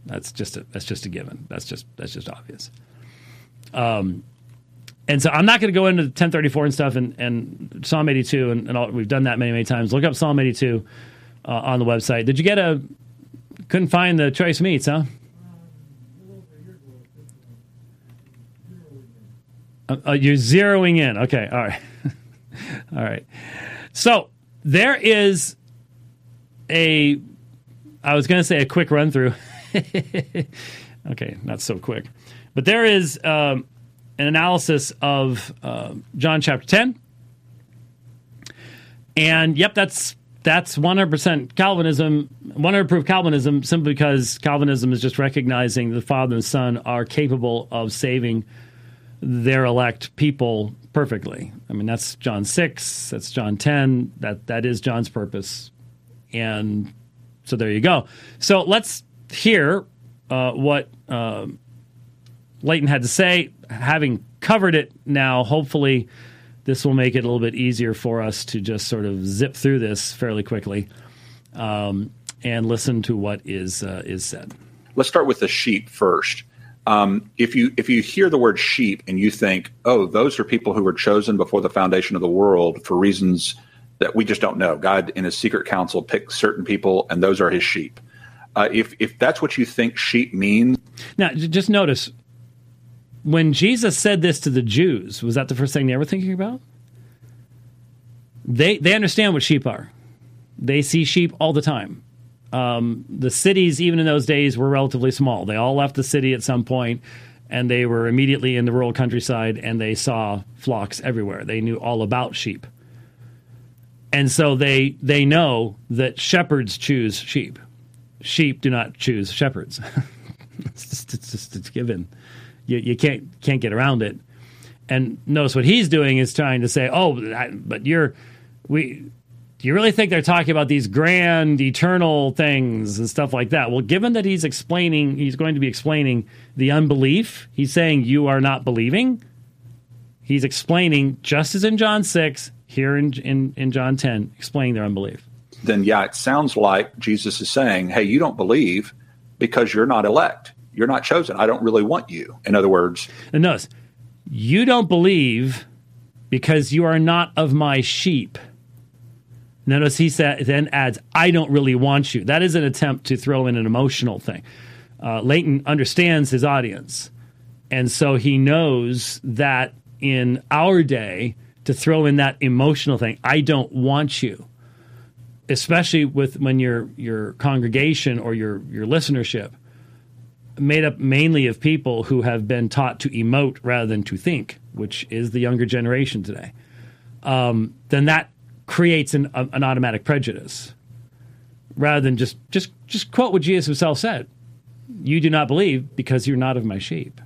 That's just a, that's just a given. That's just that's just obvious. Um, and so I'm not going to go into 1034 and stuff and, and Psalm 82 and, and all, we've done that many many times. Look up Psalm 82 uh, on the website. Did you get a? Couldn't find the choice meats, huh? Uh, uh, you're zeroing in. Okay. All right. all right. So there is a, I was going to say a quick run through. okay. Not so quick. But there is um, an analysis of uh, John chapter 10. And yep, that's that's 100% Calvinism, 100 proof Calvinism, simply because Calvinism is just recognizing the Father and Son are capable of saving their elect people perfectly. I mean, that's John 6, that's John 10, that, that is John's purpose. And so there you go. So let's hear uh, what uh, Leighton had to say. Having covered it now, hopefully this will make it a little bit easier for us to just sort of zip through this fairly quickly. Um, and listen to what is uh, is said. Let's start with the sheep first. Um, if you if you hear the word sheep and you think, oh, those are people who were chosen before the foundation of the world for reasons that we just don't know. God, in His secret counsel, picked certain people, and those are His sheep. Uh, if if that's what you think sheep means, now just notice when Jesus said this to the Jews, was that the first thing they were thinking about? They they understand what sheep are. They see sheep all the time. Um, the cities, even in those days, were relatively small. They all left the city at some point, and they were immediately in the rural countryside, and they saw flocks everywhere. They knew all about sheep, and so they they know that shepherds choose sheep. Sheep do not choose shepherds. it's, just, it's just it's given. You, you can't can't get around it. And notice what he's doing is trying to say, "Oh, but you're we do you really think they're talking about these grand eternal things and stuff like that? Well, given that he's explaining, he's going to be explaining the unbelief, he's saying you are not believing. He's explaining, just as in John 6, here in, in, in John 10, explaining their unbelief. Then, yeah, it sounds like Jesus is saying, hey, you don't believe because you're not elect. You're not chosen. I don't really want you. In other words, and notice, you don't believe because you are not of my sheep. Notice he then adds, I don't really want you. That is an attempt to throw in an emotional thing. Uh, Leighton understands his audience. And so he knows that in our day, to throw in that emotional thing, I don't want you, especially with when your your congregation or your your listenership made up mainly of people who have been taught to emote rather than to think, which is the younger generation today. Um, then that creates an, an automatic prejudice rather than just just just quote what Jesus himself said. You do not believe because you're not of my sheep.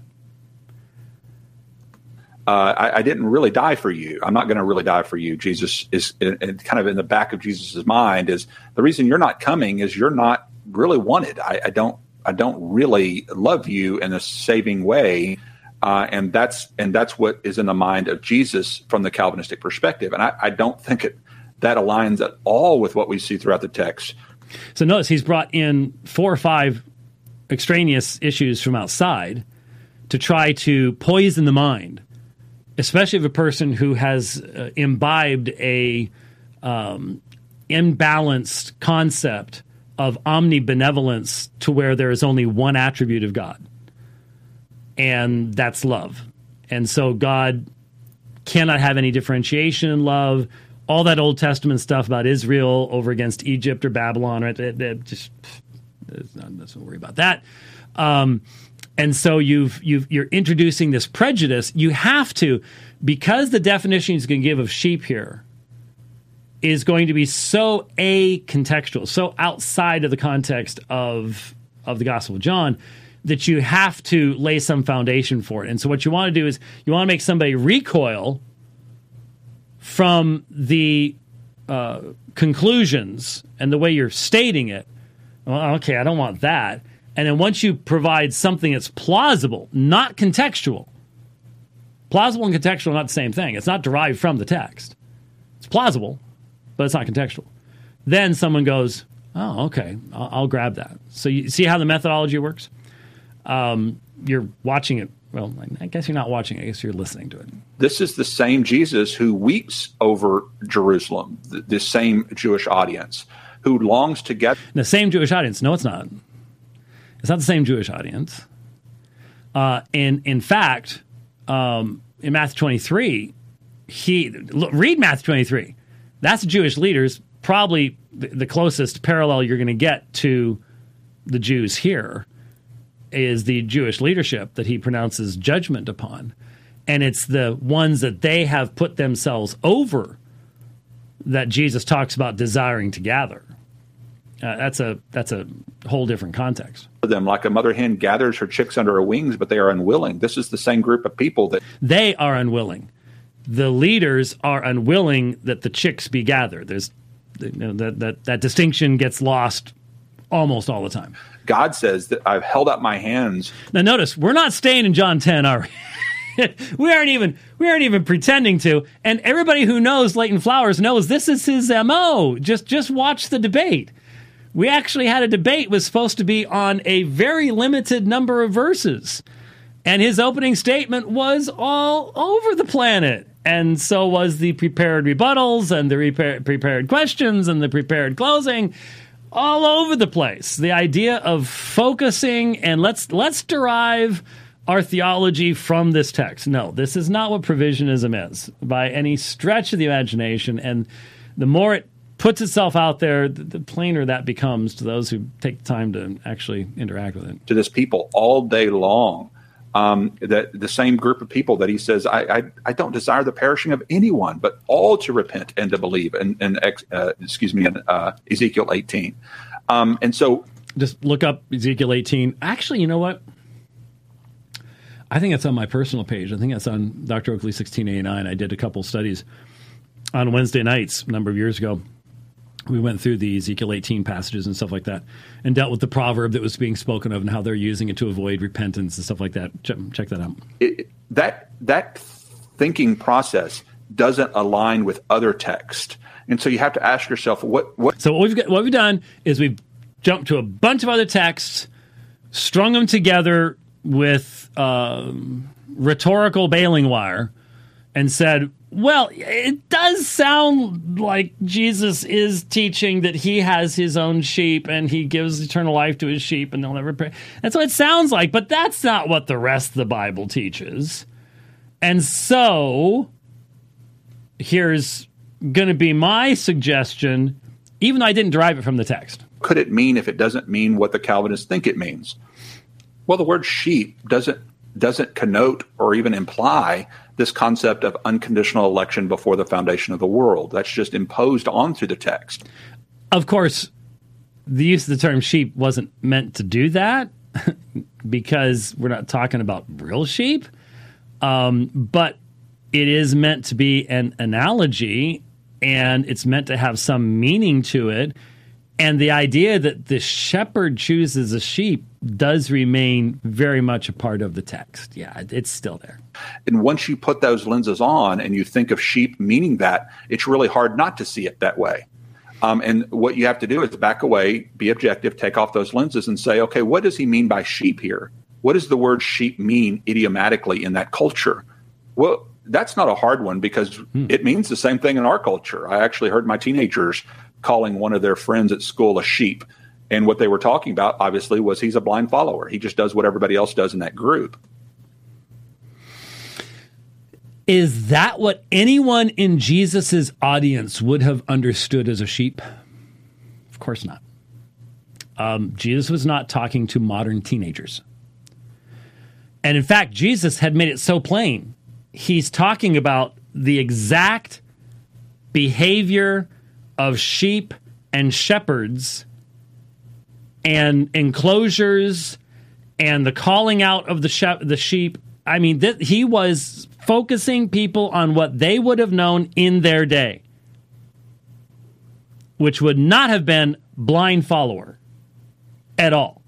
Uh, I, I, didn't really die for you. I'm not going to really die for you. Jesus is in, in, kind of in the back of Jesus's mind is the reason you're not coming is you're not really wanted. I, I don't I don't really love you in a saving way. Uh, and that's and that's what is in the mind of Jesus from the Calvinistic perspective. And I, I don't think it that aligns at all with what we see throughout the text. So notice he's brought in four or five extraneous issues from outside to try to poison the mind, especially of a person who has uh, imbibed a um, imbalanced concept of omnibenevolence to where there is only one attribute of God, and that's love. And so God cannot have any differentiation in love all that Old Testament stuff about Israel over against Egypt or Babylon, right? That, that just not, let's not worry about that. Um, and so you've you've you're introducing this prejudice. You have to because the definition he's going to give of sheep here is going to be so a contextual, so outside of the context of of the Gospel of John that you have to lay some foundation for it. And so what you want to do is you want to make somebody recoil from the uh, conclusions and the way you're stating it, well, okay, I don't want that. And then once you provide something that's plausible, not contextual, plausible and contextual are not the same thing. It's not derived from the text. It's plausible, but it's not contextual. Then someone goes, oh, okay, I'll, I'll grab that. So you see how the methodology works? Um, you're watching it well, I guess you're not watching. I guess you're listening to it. This is the same Jesus who weeps over Jerusalem, the, the same Jewish audience who longs to get. The same Jewish audience. No, it's not. It's not the same Jewish audience. Uh, and in fact, um, in Matthew 23, he look, read Matthew 23. That's Jewish leaders, probably the, closest parallel you're going to get to the Jews here is the Jewish leadership that he pronounces judgment upon. And it's the ones that they have put themselves over that Jesus talks about desiring to gather. Uh, that's a that's a whole different context. Them, like a mother hen gathers her chicks under her wings, but they are unwilling. This is the same group of people that they are unwilling. The leaders are unwilling that the chicks be gathered. There's you know, that that that distinction gets lost almost all the time. God says that I've held up my hands. Now notice, we're not staying in John 10, are we? we aren't even we aren't even pretending to. And everybody who knows Leighton Flowers knows this is his MO. Just just watch the debate. we actually had a debate was supposed to be on a very limited number of verses. And his opening statement was all over the planet. And so was the prepared rebuttals and the prepared questions and the prepared closing all over the place. The idea of focusing and let's let's derive our theology from this text. No, this is not what provisionism is by any stretch of the imagination. And the more it puts itself out there, the, the plainer that becomes to those who take time to actually interact with it. to this people all day long. Um, that the same group of people that he says, I, I, I don't desire the perishing of anyone, but all to repent and to believe. And, and uh, excuse me, in uh, Ezekiel 18. Um, and so, just look up Ezekiel 18. Actually, you know what? I think it's on my personal page. I think it's on Dr. Oakley 1689. I did a couple studies on Wednesday nights a number of years ago we went through the Ezekiel 18 passages and stuff like that and dealt with the proverb that was being spoken of and how they're using it to avoid repentance and stuff like that. Check, check that out. It, that that thinking process doesn't align with other text. And so you have to ask yourself what what So what we've got, what we've done is we've jumped to a bunch of other texts, strung them together with um, rhetorical baling wire and said well, it does sound like Jesus is teaching that he has his own sheep and he gives eternal life to his sheep and they'll never pray. That's what it sounds like, but that's not what the rest of the Bible teaches. And so, here's going to be my suggestion, even though I didn't derive it from the text. Could it mean if it doesn't mean what the Calvinists think it means? Well, the word sheep doesn't doesn't connote or even imply this concept of unconditional election before the foundation of the world. That's just imposed onto the text. Of course, the use of the term sheep wasn't meant to do that because we're not talking about real sheep. Um, but it is meant to be an analogy and it's meant to have some meaning to it. And the idea that the shepherd chooses a sheep does remain very much a part of the text. Yeah, it's still there. And once you put those lenses on and you think of sheep meaning that, it's really hard not to see it that way. Um, and what you have to do is back away, be objective, take off those lenses and say, okay, what does he mean by sheep here? What does the word sheep mean idiomatically in that culture? Well, that's not a hard one because hmm. it means the same thing in our culture. I actually heard my teenagers calling one of their friends at school a sheep. And what they were talking about, obviously, was he's a blind follower. He just does what everybody else does in that group. Is that what anyone in Jesus' audience would have understood as a sheep? Of course not. Um, Jesus was not talking to modern teenagers. And in fact, Jesus had made it so plain. He's talking about the exact behavior of sheep and shepherds and enclosures and the calling out of the, the sheep. I mean, th- he was focusing people on what they would have known in their day, which would not have been blind follower at all.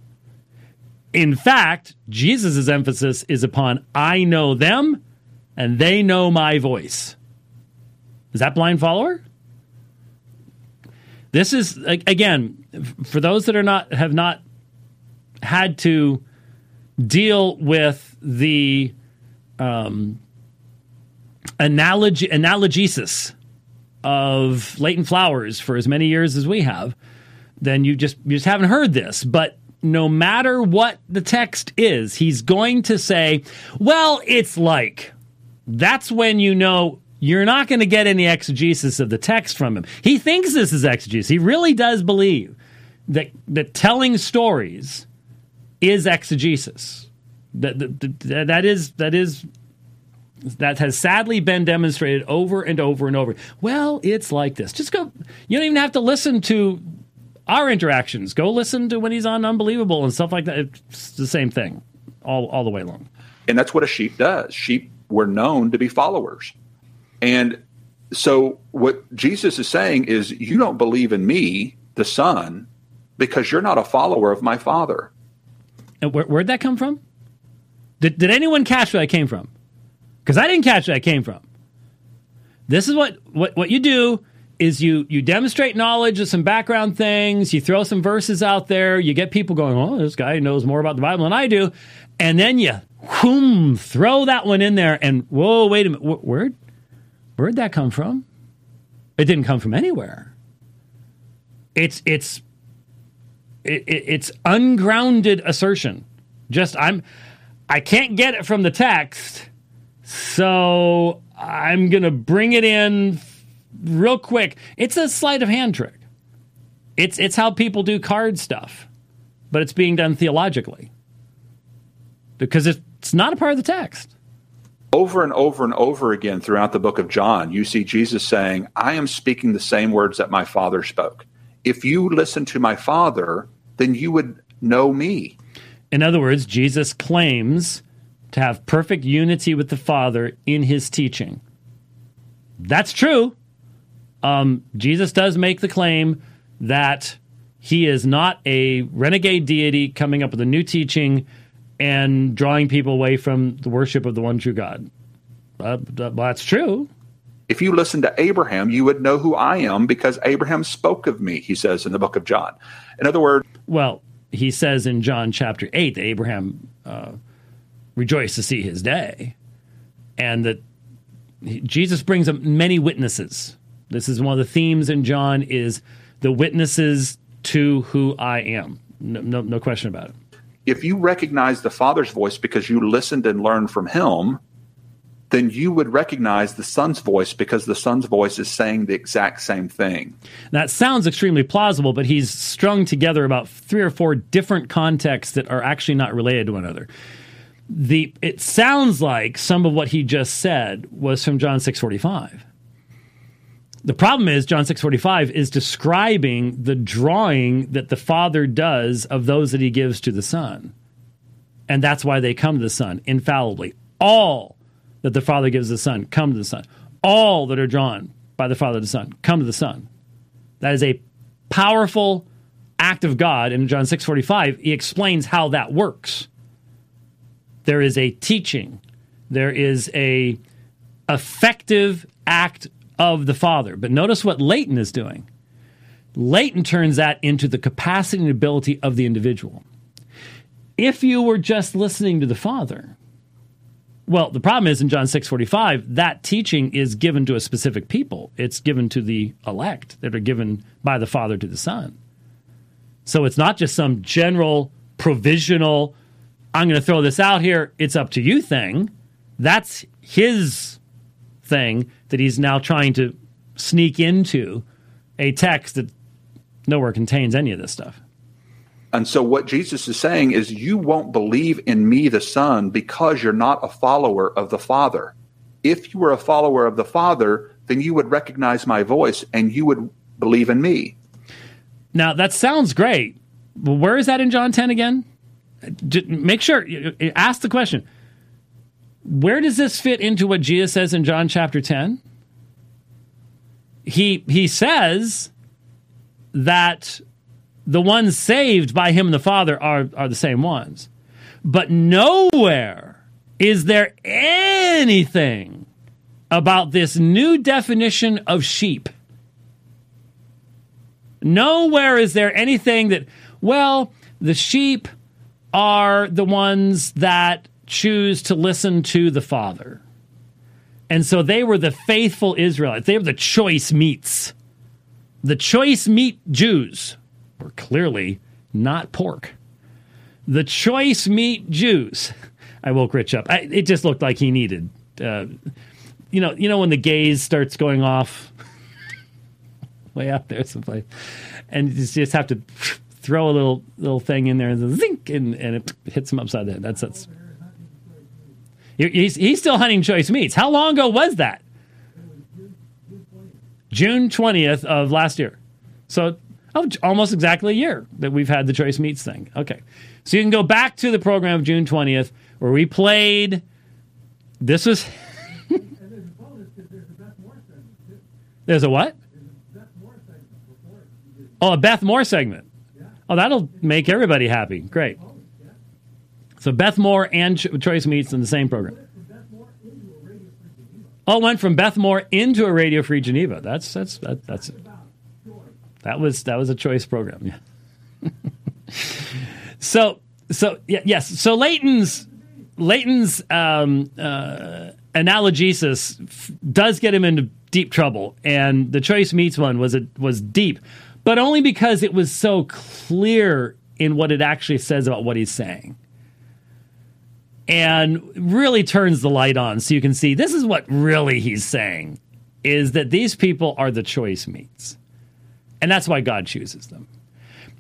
In fact, Jesus' emphasis is upon I know them and they know my voice. Is that blind follower? This is again for those that are not have not had to deal with the um, analogy analygesis of Leighton Flowers for as many years as we have, then you just you just haven't heard this. But no matter what the text is, he's going to say, "Well, it's like." That's when you know you're not going to get any exegesis of the text from him. He thinks this is exegesis. He really does believe that that telling stories is exegesis. That, that, that is that is that has sadly been demonstrated over and over and over. Well, it's like this. Just go. You don't even have to listen to our interactions. Go listen to when he's on Unbelievable and stuff like that. It's the same thing all all the way along. And that's what a sheep does. Sheep were known to be followers. And so what Jesus is saying is, you don't believe in me, the Son, because you're not a follower of my Father. And where, where'd that come from? Did, did anyone catch where that came from? Because I didn't catch where that came from. This is what, what, what you do is you you demonstrate knowledge of some background things, you throw some verses out there, you get people going, "Oh, this guy knows more about the Bible than I do," and then you whoom, throw that one in there, and whoa, wait a minute, wh- where'd that come from? It didn't come from anywhere. It's it's it, it, it's ungrounded assertion. Just I'm I can't get it from the text, so I'm gonna bring it in real quick. It's a sleight of hand trick. It's it's how people do card stuff, but it's being done theologically because it's not a part of the text. Over and over and over again throughout the book of John, you see Jesus saying, I am speaking the same words that my Father spoke. If you listen to my Father, then you would know me. In other words, Jesus claims to have perfect unity with the Father in his teaching. That's true. Um, Jesus does make the claim that he is not a renegade deity coming up with a new teaching and drawing people away from the worship of the one true God. Uh, that's true. If you listen to Abraham, you would know who I am because Abraham spoke of me, he says in the book of John. In other words, well, he says in John chapter 8 that Abraham uh, rejoiced to see his day, and that he, Jesus brings up many witnesses. This is one of the themes in John is the witnesses to who I am. No, no, no question about it. If you recognize the Father's voice because you listened and learned from him, then you would recognize the Son's voice because the Son's voice is saying the exact same thing. That sounds extremely plausible, but he's strung together about three or four different contexts that are actually not related to one another. The it sounds like some of what he just said was from John 645. The problem is John 645 is describing the drawing that the Father does of those that he gives to the Son. And that's why they come to the Son infallibly. All that the Father gives the Son come to the Son. All that are drawn by the Father to the Son come to the Son. That is a powerful act of God. In John 6:45, he explains how that works. There is a teaching. There is a effective act of the Father. But notice what Leighton is doing. Leighton turns that into the capacity and ability of the individual. If you were just listening to the Father, well, the problem is in John 6:45, that teaching is given to a specific people. It's given to the elect that are given by the Father to the Son. So it's not just some general provisional I'm going to throw this out here, it's up to you thing. That's his thing that he's now trying to sneak into a text that nowhere contains any of this stuff. And so, what Jesus is saying is, you won't believe in me, the Son, because you're not a follower of the Father. If you were a follower of the Father, then you would recognize my voice and you would believe in me. Now, that sounds great. Where is that in John 10 again? Just make sure, ask the question. Where does this fit into what Jesus says in John chapter 10? He, he says that the ones saved by him and the Father are, are the same ones. But nowhere is there anything about this new definition of sheep. Nowhere is there anything that, well, the sheep are the ones that choose to listen to the Father. And so they were the faithful Israelites. They were the choice meats. The choice meat Jews were clearly not pork. The choice meat Jews. I woke Rich up. I, it just looked like he needed, uh, you know, you know when the gaze starts going off way up there someplace, and you just have to throw a little little thing in there and zink, and, and it hits him upside the head. That's that's. He's, he's still hunting choice meats. How long ago was that? June 20th of last year. So oh, almost exactly a year that we've had the choice meats thing. Okay. So you can go back to the program of June 20th where we played. This was. There's a what? Oh, a Beth Moore segment. Oh, that'll make everybody happy. Great. So Beth Moore and Ch- Choice Meats in the same program. Oh, it went from Beth Moore into a Radio Free Geneva. That's that's that, that's that was that was a choice program. Yeah. so so yeah, yes. So Leighton's Leighton's um, uh, analygesis f- does get him into deep trouble, and the choice meats one was it was deep, but only because it was so clear in what it actually says about what he's saying and really turns the light on so you can see this is what really he's saying is that these people are the choice meats. And that's why god chooses them.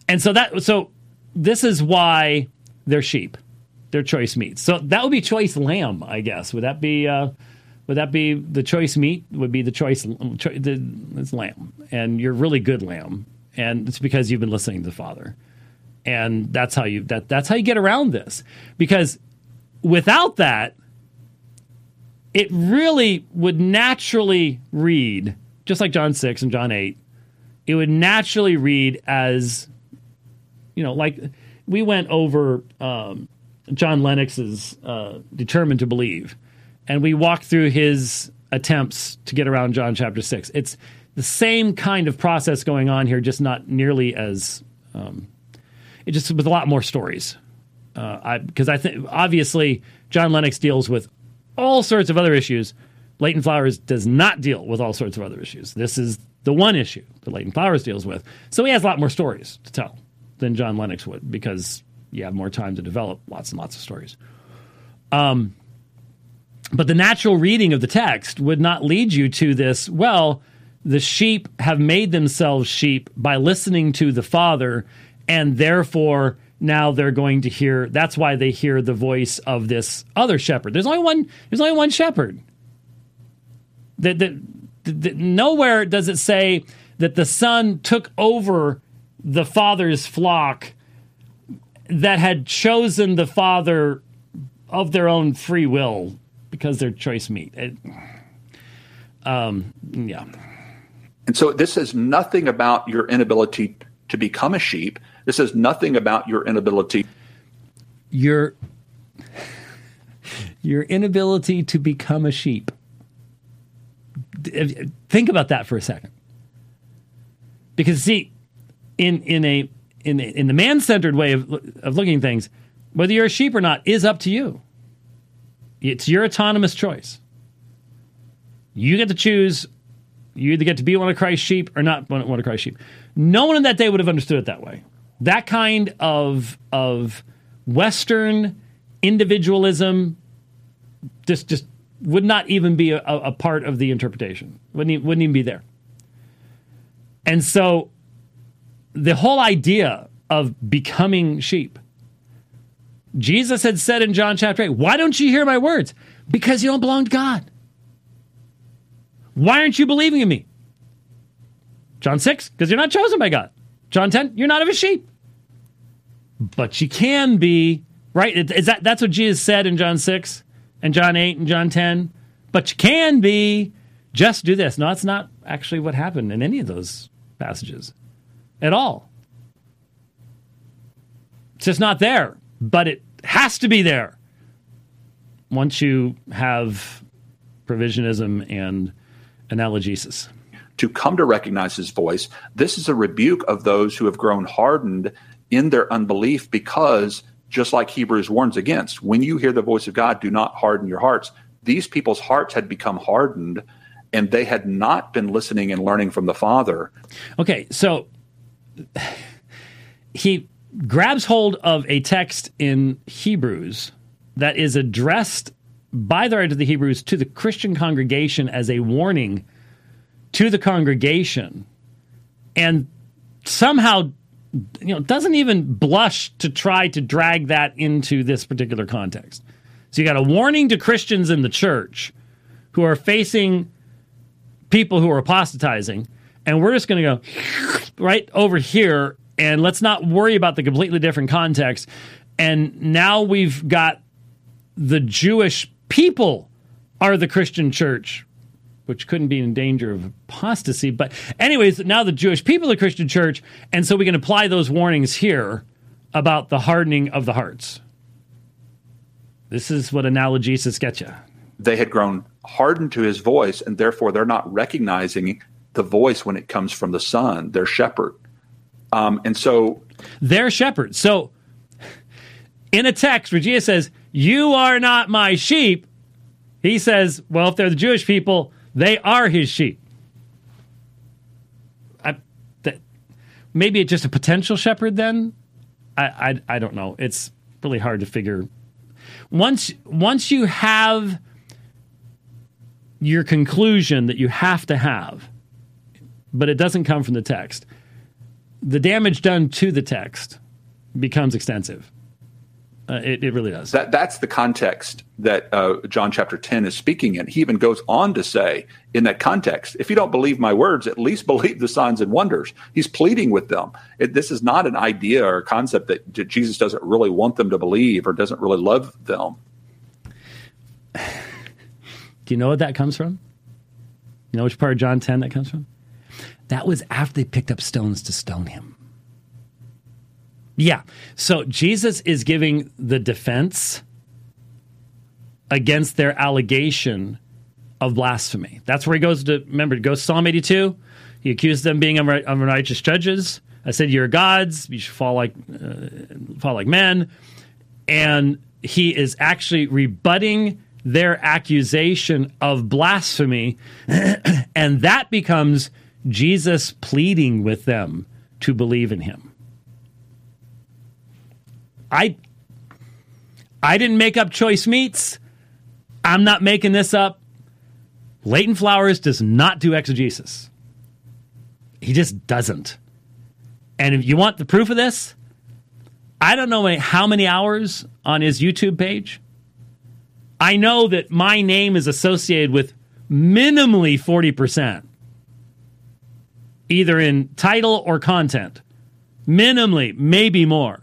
And so that so this is why they're sheep. They're choice meats. So that would be choice lamb i guess. Would that be uh would that be the choice meat? Would be the choice cho- the, it's lamb. And you're really good lamb. And it's because you've been listening to the father. And that's how you that that's how you get around this. Because without that, it really would naturally read, just like John 6 and John 8, it would naturally read as, you know, like we went over um, John Lennox's uh, Determined to Believe, and we walked through his attempts to get around John chapter 6. It's the same kind of process going on here, just not nearly as, um, it just with a lot more stories because uh, I, I think obviously John Lennox deals with all sorts of other issues. Leighton Flowers does not deal with all sorts of other issues. This is the one issue that Leighton Flowers deals with. So he has a lot more stories to tell than John Lennox would because you have more time to develop lots and lots of stories. Um, but the natural reading of the text would not lead you to this, well, the sheep have made themselves sheep by listening to the Father, and therefore now they're going to hear that's why they hear the voice of this other shepherd. There's only one there's only one shepherd. That, nowhere does it say that the son took over the father's flock that had chosen the father of their own free will because they're choice meat. It, um, yeah. And so this says nothing about your inability to become a sheep this says nothing about your inability. Your your inability to become a sheep. Think about that for a second. Because see, in in a in in the man-centered way of of looking at things, whether you're a sheep or not is up to you. It's your autonomous choice. You get to choose. You either get to be one of Christ's sheep or not one of Christ's sheep. No one in that day would have understood it that way that kind of of Western individualism just just would not even be a, a part of the interpretation. Wouldn't wouldn't even be there. And so the whole idea of becoming sheep. Jesus had said in John chapter 8, Why don't you hear my words? Because you don't belong to God. Why aren't you believing in me? John 6, because you're not chosen by God. John 10, you're not of his sheep but you can be right. Is that that's what Jesus said in John six and John eight and John ten? But you can be. Just do this. No, that's not actually what happened in any of those passages at all. It's just not there, but it has to be there once you have provisionism and analygesis. To come to recognize his voice, this is a rebuke of those who have grown hardened in their unbelief because just like Hebrews warns against, when you hear the voice of God, do not harden your hearts. These people's hearts had become hardened and they had not been listening and learning from the Father. Okay, so he grabs hold of a text in Hebrews that is addressed by the writer of the Hebrews to the Christian congregation as a warning to the congregation and somehow you know, doesn't even blush to try to drag that into this particular context. So you got a warning to Christians in the church who are facing people who are apostatizing, and we're just going to go right over here and let's not worry about the completely different context. And now we've got the Jewish people are the Christian church which couldn't be in danger of apostasy. But, anyways, now the Jewish people the Christian church, and so we can apply those warnings here about the hardening of the hearts. This is what analygesis gets you. They had grown hardened to his voice, and therefore they're not recognizing the voice when it comes from the Son, their shepherd. Um, and so, their shepherd. So, in a text where Jesus says, You are not my sheep, he says, Well, if they're the Jewish people, they are his sheep. I, that, maybe it's just a potential shepherd then? I, I, I don't know. It's really hard to figure. Once, once you have your conclusion that you have to have, but it doesn't come from the text, the damage done to the text becomes extensive. Uh, it, it, really does. That that's the context that uh, John chapter ten is speaking in. He even goes on to say, in that context, if you don't believe my words, at least believe the signs and wonders. He's pleading with them. It, this is not an idea or concept that Jesus doesn't really want them to believe or doesn't really love them. Do you know what that comes from? You know which part of John ten that comes from? That was after they picked up stones to stone him. Yeah. So Jesus is giving the defense against their allegation of blasphemy. That's where he goes to, remember, he goes to Psalm 82. He accused them being unrighteous judges. I said, You're gods. You should fall like, uh, fall like men. And he is actually rebutting their accusation of blasphemy. and that becomes Jesus pleading with them to believe in him. I I didn't make up choice meats. I'm not making this up. Leighton Flowers does not do exegesis. He just doesn't. And if you want the proof of this, I don't know how many hours on his YouTube page. I know that my name is associated with minimally 40%, either in title or content. Minimally, maybe more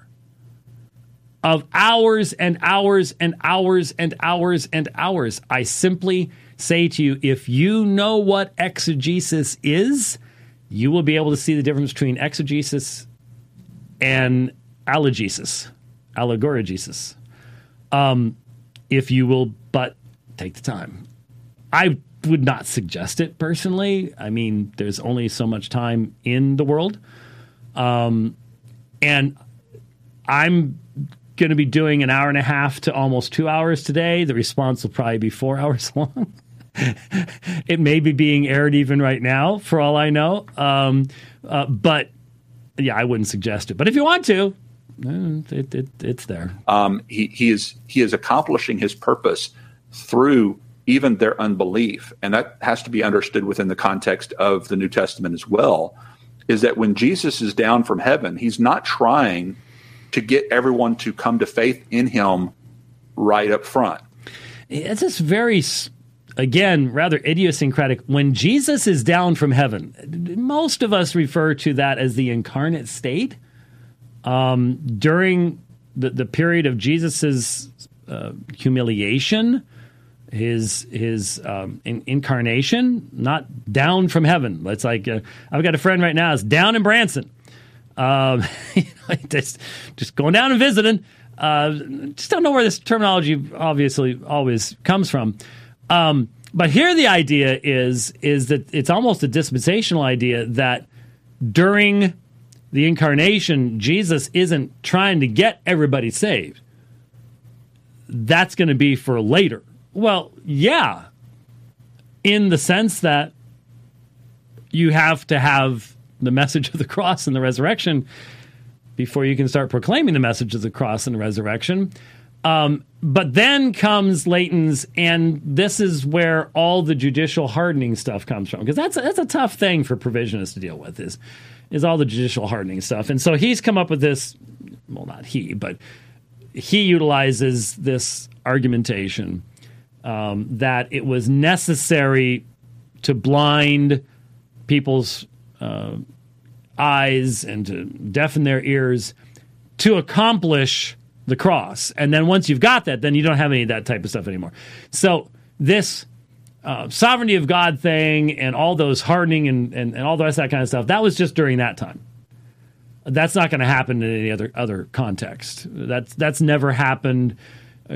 of hours and hours and hours and hours and hours. I simply say to you if you know what exegesis is, you will be able to see the difference between exegesis and allegesis, allegoregesis. Um, if you will but take the time. I would not suggest it personally. I mean, there's only so much time in the world. Um, and I'm going to be doing an hour and a half to almost two hours today. The response will probably be four hours long. it may be being aired even right now, for all I know. Um, uh, but yeah, I wouldn't suggest it. But if you want to, eh, it, it, it's there. Um, he, he is he is accomplishing his purpose through even their unbelief, and that has to be understood within the context of the New Testament as well. Is that when Jesus is down from heaven, he's not trying to get everyone to come to faith in him right up front. It's just very, again, rather idiosyncratic. When Jesus is down from heaven, most of us refer to that as the incarnate state. Um, during the, the period of Jesus's uh, humiliation, his his um, in, incarnation, not down from heaven. It's like uh, I've got a friend right now is down in Branson, um, just, just going down and visiting. Uh, just don't know where this terminology obviously always comes from. Um, but here the idea is is that it's almost a dispensational idea that during the incarnation, Jesus isn't trying to get everybody saved. That's going to be for later. Well, yeah, in the sense that you have to have the message of the cross and the resurrection before you can start proclaiming the message of the cross and the resurrection. Um, but then comes Leighton's, and this is where all the judicial hardening stuff comes from, because that's a, that's a tough thing for provisionists to deal with is is all the judicial hardening stuff. And so he's come up with this. Well, not he, but he utilizes this argumentation um, that it was necessary to blind people's uh, eyes and to deafen their ears to accomplish the cross. And then once you've got that, then you don't have any of that type of stuff anymore. So this uh, sovereignty of God thing and all those hardening and, and, and all the rest of that kind of stuff, that was just during that time. That's not going to happen in any other other context. That's that's never happened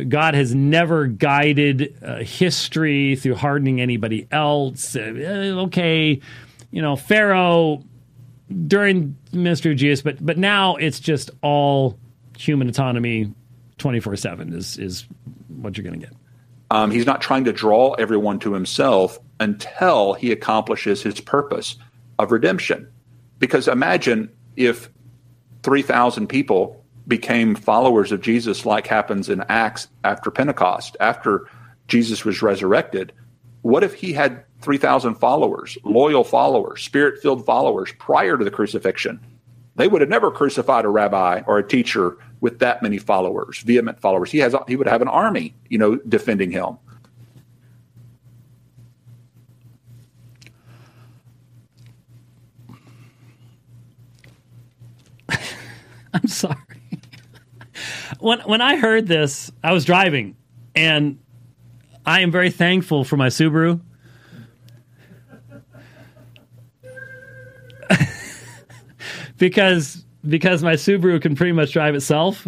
God has never guided uh, history through hardening anybody else. Uh, okay, you know, Pharaoh during ministry of Jesus, but but now it's just all human autonomy, twenty four seven is is what you're going to get. Um, he's not trying to draw everyone to himself until he accomplishes his purpose of redemption. Because imagine if 3,000 people became followers of Jesus, like happens in Acts after Pentecost, after Jesus was resurrected. What if he had 3,000 followers, loyal followers, spirit filled followers prior to the crucifixion? They would have never crucified a rabbi or a teacher with that many followers, vehement followers. He has he would have an army, you know, defending him. I'm sorry. when when I heard this, I was driving, and I am very thankful for my Subaru. because because my Subaru can pretty much drive itself,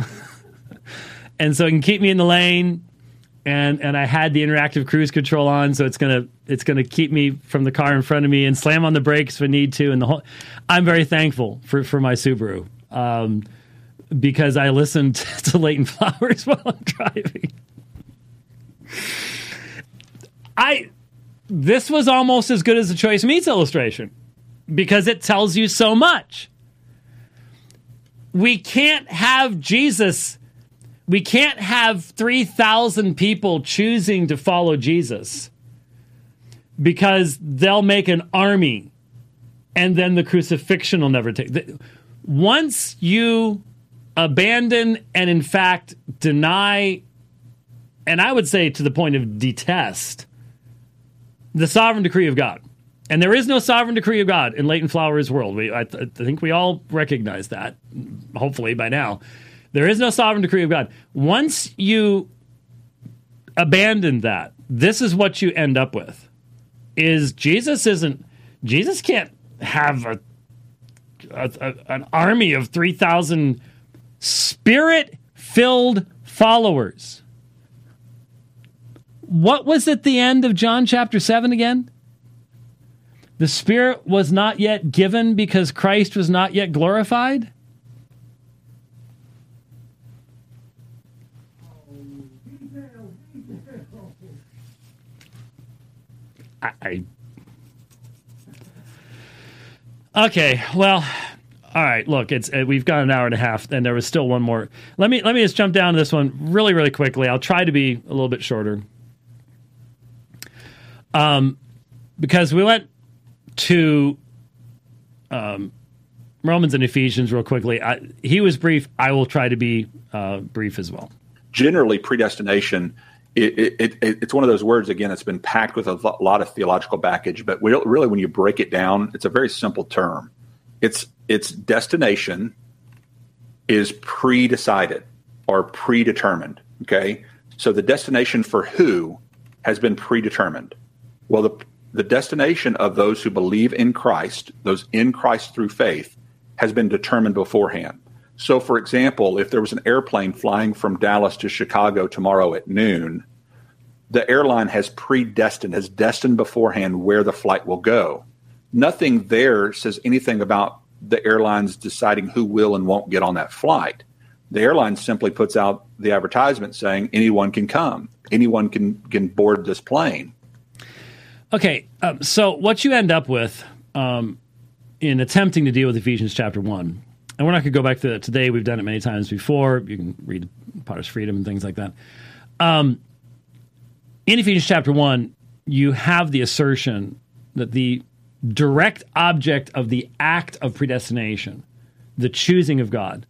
and so it can keep me in the lane. And and I had the interactive cruise control on, so it's gonna it's gonna keep me from the car in front of me and slam on the brakes if I need to. And the whole, I'm very thankful for for my Subaru. Um, because I listened to Leighton Flowers while I'm driving. I this was almost as good as the choice meats illustration because it tells you so much. We can't have Jesus. We can't have 3,000 people choosing to follow Jesus because they'll make an army and then the crucifixion will never take. Once you abandon and, in fact, deny, and I would say to the point of detest, the sovereign decree of God. And there is no sovereign decree of God in Leighton Flowers' world. We, I, th- I think we all recognize that, hopefully by now. There is no sovereign decree of God. Once you abandon that, this is what you end up with. Is Jesus isn't Jesus can't have a, a, a an army of 3000 spirit filled followers. What was at the end of John chapter 7 again? The Spirit was not yet given because Christ was not yet glorified? I, Okay, well, all right. Look, it's uh, we've got an hour and a half, and there was still one more. Let me let me just jump down to this one really, really quickly. I'll try to be a little bit shorter, um, because we went to um, Romans and Ephesians real quickly. I, he was brief. I will try to be uh, brief as well. Generally, predestination. It, it, it, it's one of those words again. It's been packed with a lot of theological baggage, but really, when you break it down, it's a very simple term. It's its destination is pre-decided or predetermined. Okay, so the destination for who has been predetermined. Well, the the destination of those who believe in Christ, those in Christ through faith, has been determined beforehand. So, for example, if there was an airplane flying from Dallas to Chicago tomorrow at noon, the airline has predestined, has destined beforehand where the flight will go. Nothing there says anything about the airlines deciding who will and won't get on that flight. The airline simply puts out the advertisement saying anyone can come, anyone can can board this plane. Okay, um, so what you end up with um, in attempting to deal with Ephesians chapter one and we're not going to go back to that today. We've done it many times before. You can read Potter's Freedom and things like that. Um, in Ephesians chapter 1, you have the assertion that the direct object of the act of predestination, the choosing of God,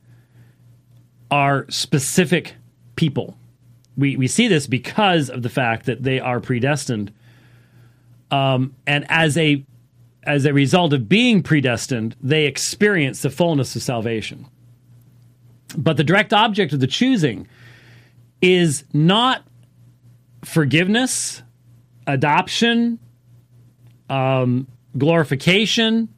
are specific people. We, we see this because of the fact that they are predestined. Um, and as a as a result of being predestined, they experience the fullness of salvation. But the direct object of the choosing is not forgiveness, adoption, um, glorification.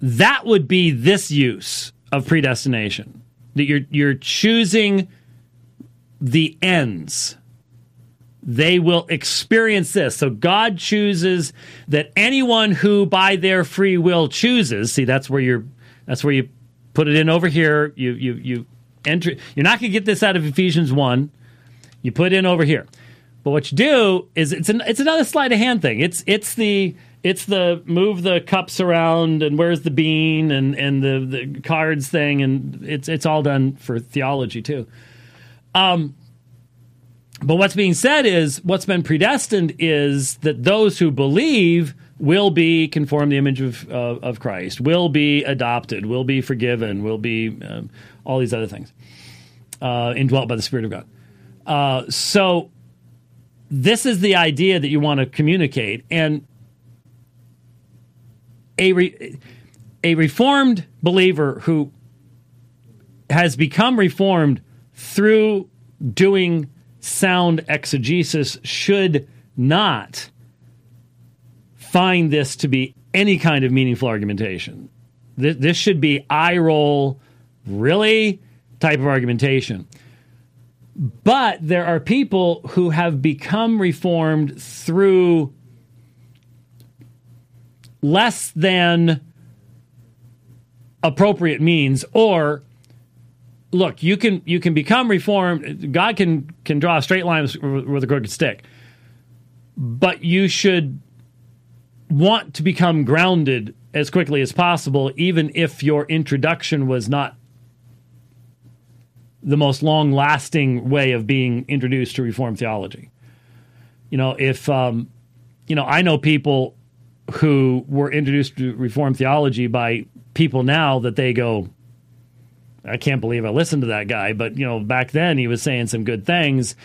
That would be this use of predestination. That you're you're choosing the ends. They will experience this. So God chooses that anyone who by their free will chooses, see that's where you're that's where you put it in over here. You you you enter you're not going to get this out of Ephesians 1. You put it in over here. But what you do is it's an, it's another sleight of hand thing. It's it's the it's the move the cups around and where's the bean and and the the cards thing and it's it's all done for theology too. Um but what's being said is what's been predestined is that those who believe will be conformed the image of, uh, of Christ, will be adopted, will be forgiven, will be um, all these other things, uh, indwelt by the Spirit of God. Uh, so this is the idea that you want to communicate, and a re- a reformed believer who has become reformed through doing sound exegesis should not find this to be any kind of meaningful argumentation. This, should be eye roll, really type of argumentation. But there are people who have become reformed through less than appropriate means or look you can you can become reformed. God can can draw a straight line with a crooked stick. But you should want to become grounded as quickly as possible even if your introduction was not the most long lasting way of being introduced to reformed theology. You know if um, you know i know people who were introduced to reformed theology by people now that they go I can't believe I listened to that guy, but you know, back then he was saying some good things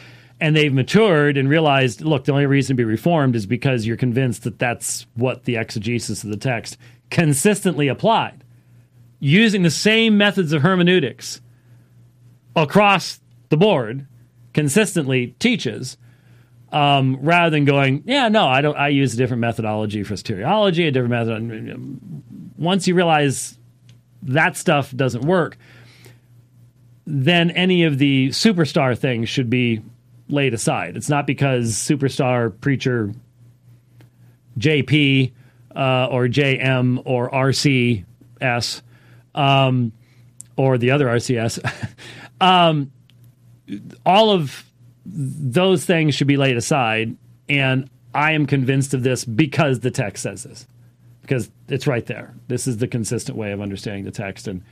and they've matured and realized, look, the only reason to be reformed is because you're convinced that that's what the exegesis of the text consistently applied, using the same methods of hermeneutics across the board, consistently teaches, um, rather than going, yeah, no, I don't. I use a different methodology for soteriology, a different method. Once you realize that stuff doesn't work, then any of the superstar things should be laid aside. It's not because superstar preacher JP uh, or JM or RCS um, or the other RCS. um, all of those things should be laid aside. And I am convinced of this because the text says this, because it's right there. This is the consistent way of understanding the text. And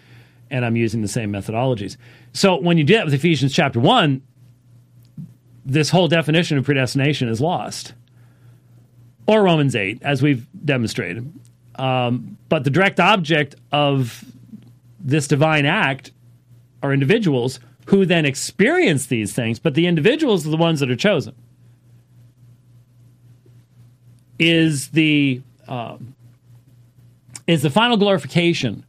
and I'm using the same methodologies. So when you do that with Ephesians chapter 1, this whole definition of predestination is lost. Or Romans 8, as we've demonstrated. Um, but the direct object of this divine act are individuals who then experience these things, but the individuals are the ones that are chosen. Is the um, is the final glorification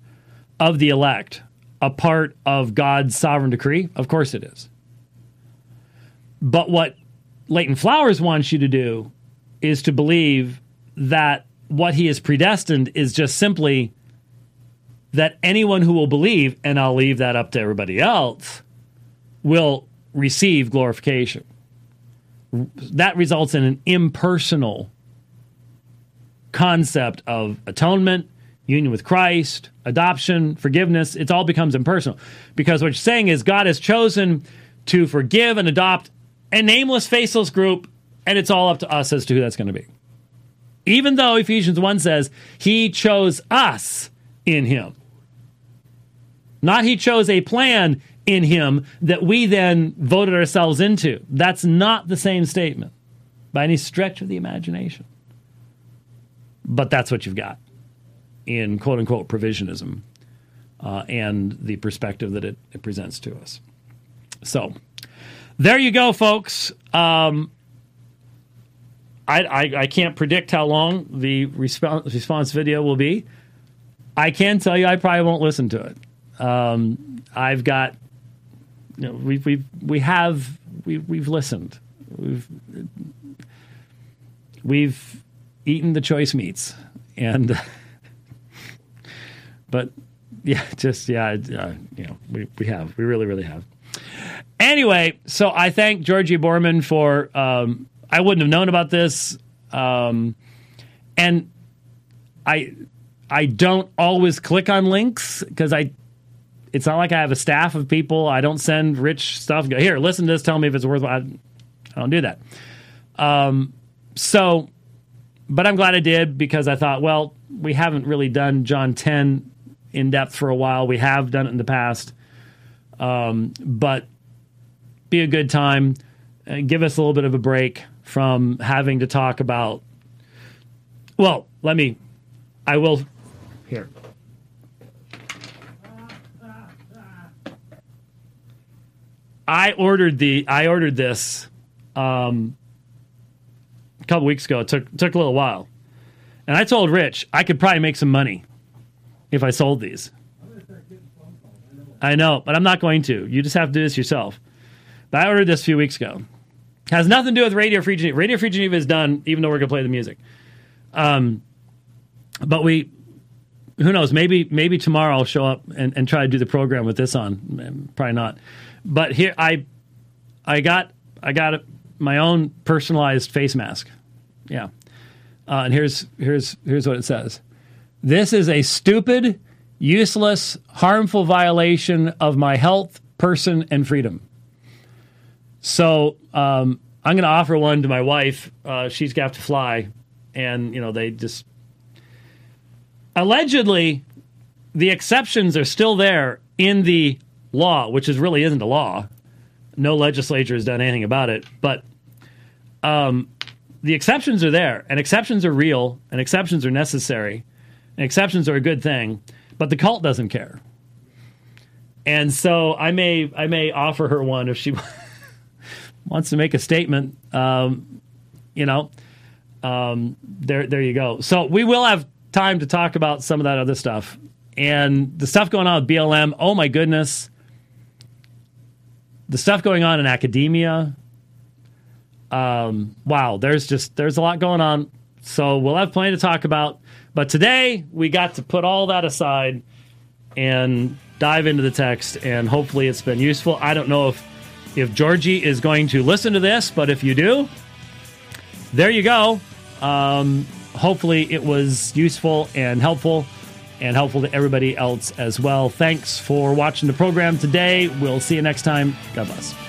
of the elect a part of God's sovereign decree? Of course it is. But what Leighton Flowers wants you to do is to believe that what he is predestined is just simply that anyone who will believe, and I'll leave that up to everybody else, will receive glorification. That results in an impersonal concept of atonement union with Christ, adoption, forgiveness, it all becomes impersonal. Because what you're saying is God has chosen to forgive and adopt a nameless, faceless group, and it's all up to us as to who that's going to be. Even though Ephesians 1 says he chose us in him. Not he chose a plan in him that we then voted ourselves into. That's not the same statement by any stretch of the imagination. But that's what you've got in quote unquote provisionism uh, and the perspective that it, it, presents to us. So there you go, folks. Um, I, I, I, can't predict how long the response, response video will be. I can tell you I probably won't listen to it. Um, I've got, you know, we've, we've, we have we we've listened. We've we've eaten the choice meats and but yeah, just yeah, uh, you know, we we have, we really really have. Anyway, so I thank Georgie Borman for. Um, I wouldn't have known about this, um, and I I don't always click on links because I. It's not like I have a staff of people. I don't send rich stuff. Go here, listen to this. Tell me if it's worthwhile. I, don't do that. Um, so, but I'm glad I did because I thought, well, we haven't really done John 10 in depth for a while. We have done it in the past, um, but be a good time. Uh, give us a little bit of a break from having to talk about. Well, let me. I will. Here. I ordered the. I ordered this um, a couple weeks ago. It took took a little while, and I told Rich I could probably make some money if I sold these. I know, but I'm not going to. You just have to do this yourself. But I ordered this a few weeks ago. Has nothing to do with Radio Free Geneva. Radio Free Geneva is done, even though we're going to play the music. Um, but we, who knows? Maybe maybe tomorrow I'll show up and, and try to do the program with this on. Probably not. But here I, I got I got my own personalized face mask. Yeah, uh, and here's here's here's what it says. This is a stupid, useless, harmful violation of my health, person, and freedom. So um, I'm going to offer one to my wife. Uh, she's got to fly, and you know they just allegedly the exceptions are still there in the law, which is really isn't a law. No legislature has done anything about it, but um, the exceptions are there, and exceptions are real, and exceptions are necessary, and exceptions are a good thing. But the cult doesn't care, and so I may I may offer her one if she wants to make a statement. Um, you know, um, there there you go. So we will have time to talk about some of that other stuff and the stuff going on with BLM. Oh my goodness, the stuff going on in academia. Um, wow, there's just there's a lot going on. So we'll have plenty to talk about. But today we got to put all that aside and dive into the text, and hopefully it's been useful. I don't know if if Georgie is going to listen to this, but if you do, there you go. Um, hopefully it was useful and helpful and helpful to everybody else as well. Thanks for watching the program today. We'll see you next time. God bless.